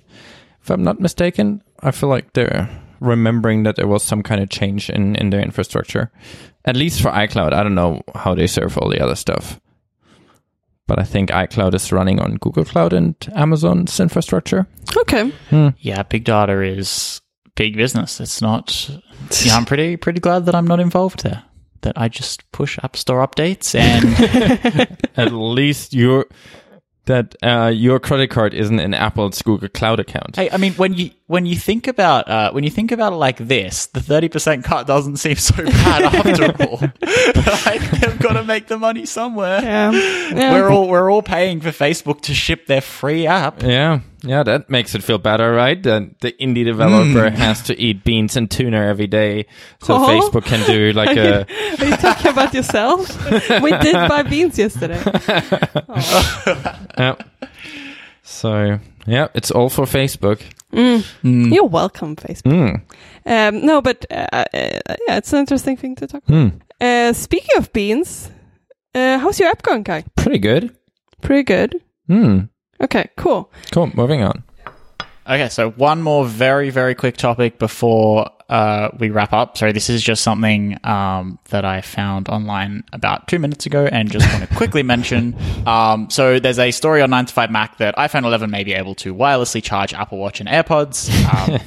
if I'm not mistaken, I feel like they're remembering that there was some kind of change in, in their infrastructure. At least for iCloud. I don't know how they serve all the other stuff. But I think iCloud is running on Google Cloud and Amazon's infrastructure. Okay. Hmm. Yeah, big data is big business. It's not. <laughs> Yeah, I'm pretty pretty glad that I'm not involved there. That I just push App Store updates and <laughs> <laughs> At least your that uh, your credit card isn't in Apple's Google Cloud account. Hey, I mean, when you when you think about uh, when you think about it like this, the thirty percent cut doesn't seem so bad <laughs> after all. <laughs> like they've got to make the money somewhere. Yeah. yeah. We're all we're all paying for Facebook to ship their free app. Yeah, yeah, that makes it feel better, right? That the indie developer has to eat beans and tuna every day, so Oh. Facebook can do <laughs> like a Are you talking about yourself? <laughs> we did buy beans yesterday. <laughs> yeah. So yeah, it's all for Facebook. You're welcome, Facebook. Mm. Um, no, but uh, uh, yeah, it's an interesting thing to talk about. Mm. Uh, speaking of beans, uh, how's your app going, Kai? Pretty good. Pretty good. Hmm. Okay, cool. Cool. Moving on. Okay, so one more very, very quick topic before uh, we wrap up. Sorry, this is just something um, that I found online about two minutes ago and just want to <laughs> quickly mention. Um, so there's a story on 9to5Mac that iPhone 11 may be able to wirelessly charge Apple Watch and AirPods. Um,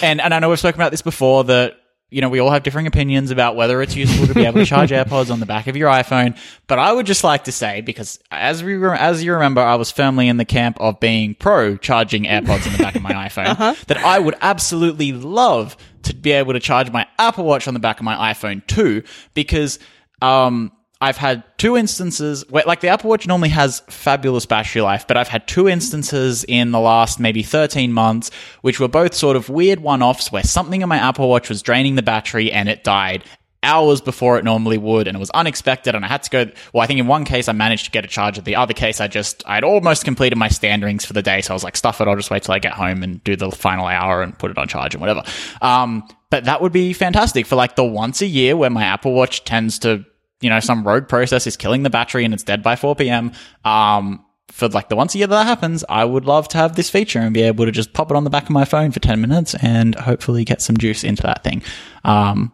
<laughs> and, and I know we've spoken about this before that you know, we all have differing opinions about whether it's useful to be able to charge <laughs> AirPods on the back of your iPhone. But I would just like to say, because as we re- as you remember, I was firmly in the camp of being pro charging AirPods on the back of my <laughs> iPhone. That I would absolutely love to be able to charge my Apple Watch on the back of my iPhone too, because um, I've had two instances where, like, the Apple Watch normally has fabulous battery life, but I've had two instances in the last maybe 13 months, which were both sort of weird one offs where something in my Apple Watch was draining the battery and it died hours before it normally would, and it was unexpected. And I had to go. Well, I think in one case I managed to get a charge, charger. The other case I just I'd almost completed my standings for the day, so I was like, stuff it. I'll just wait till I get home and do the final hour and put it on charge and whatever. Um, but that would be fantastic for like the once a year where my Apple Watch tends to, you know, some rogue process is killing the battery and it's dead by 4 p.m. Um, for like the once a year that, that happens, I would love to have this feature and be able to just pop it on the back of my phone for 10 minutes and hopefully get some juice into that thing. Um,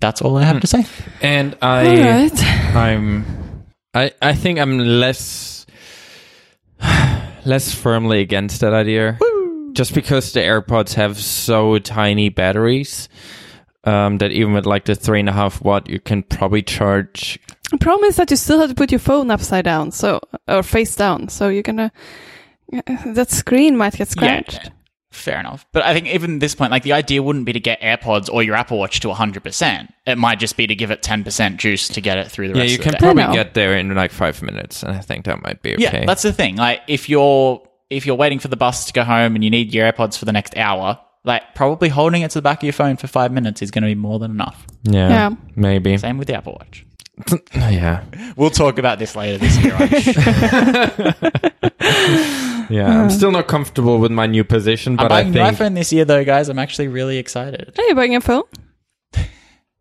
that's all I have to say. And I, right. <laughs> I'm, I, I think I'm less, <sighs> less firmly against that idea. Just because the AirPods have so tiny batteries, um, that even with like the three and a half watt, you can probably charge. The problem is that you still have to put your phone upside down, so or face down. So you're gonna that screen might get scratched. Yeah, Fair enough. But I think even at this point, like the idea wouldn't be to get AirPods or your Apple Watch to 100%. It might just be to give it 10% juice to get it through the Yeah, rest you of the can probably get there in like five minutes, and I think that might be okay. Yeah, that's the thing. Like if you're if you're waiting for the bus to go home and you need your AirPods for the next hour, like probably holding it to the back of your phone for five minutes is going to be more than enough. yeah, Yeah. maybe. Same with the Apple Watch. <laughs> Yeah, We'll talk about this later this year. I'm sure. <laughs> yeah. I'm still not comfortable with my new position, but I'm but I buying a new think iPhone this year, though, guys. I'm actually really excited. Are you buying a phone? <laughs>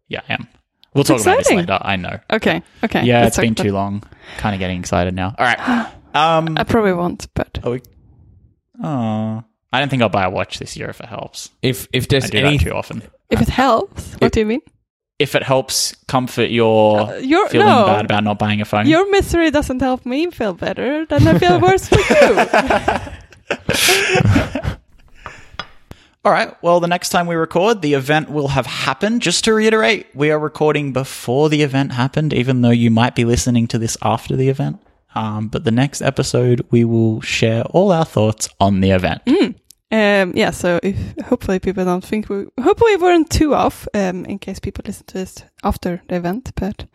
Yeah, I am. We'll talk about this exciting. later. I know. Okay, okay. Yeah, let's it's talk been too long. Kind of getting excited now. All right. <gasps> Um. I probably won't, but Are we? Oh, I don't think I'll buy a watch this year if it helps. if if I do any that too often. if it helps, what do you mean? If it helps comfort your Uh, you're- feeling no. bad about not buying a phone, Your misery doesn't help me feel better, then I feel worse for you. <laughs> <laughs> All right. Well, the next time we record, the event will have happened. Just to reiterate, we are recording before the event happened, even though you might be listening to this after the event. Um, but the next episode, we will share all our thoughts on the event. Um, yeah, so if hopefully people don't think we hopefully we weren't too off. Um, in case people listen to this after the event, but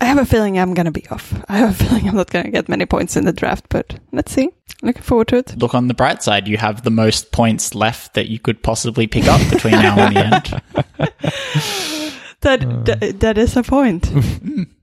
I have a feeling I'm gonna be off. I have a <laughs> feeling I'm not gonna get many points in the draft, but let's see. Looking forward to it. Look on the bright side, you have the most points left that you could possibly pick up between now and the end. <laughs> That that, that is a point. <laughs>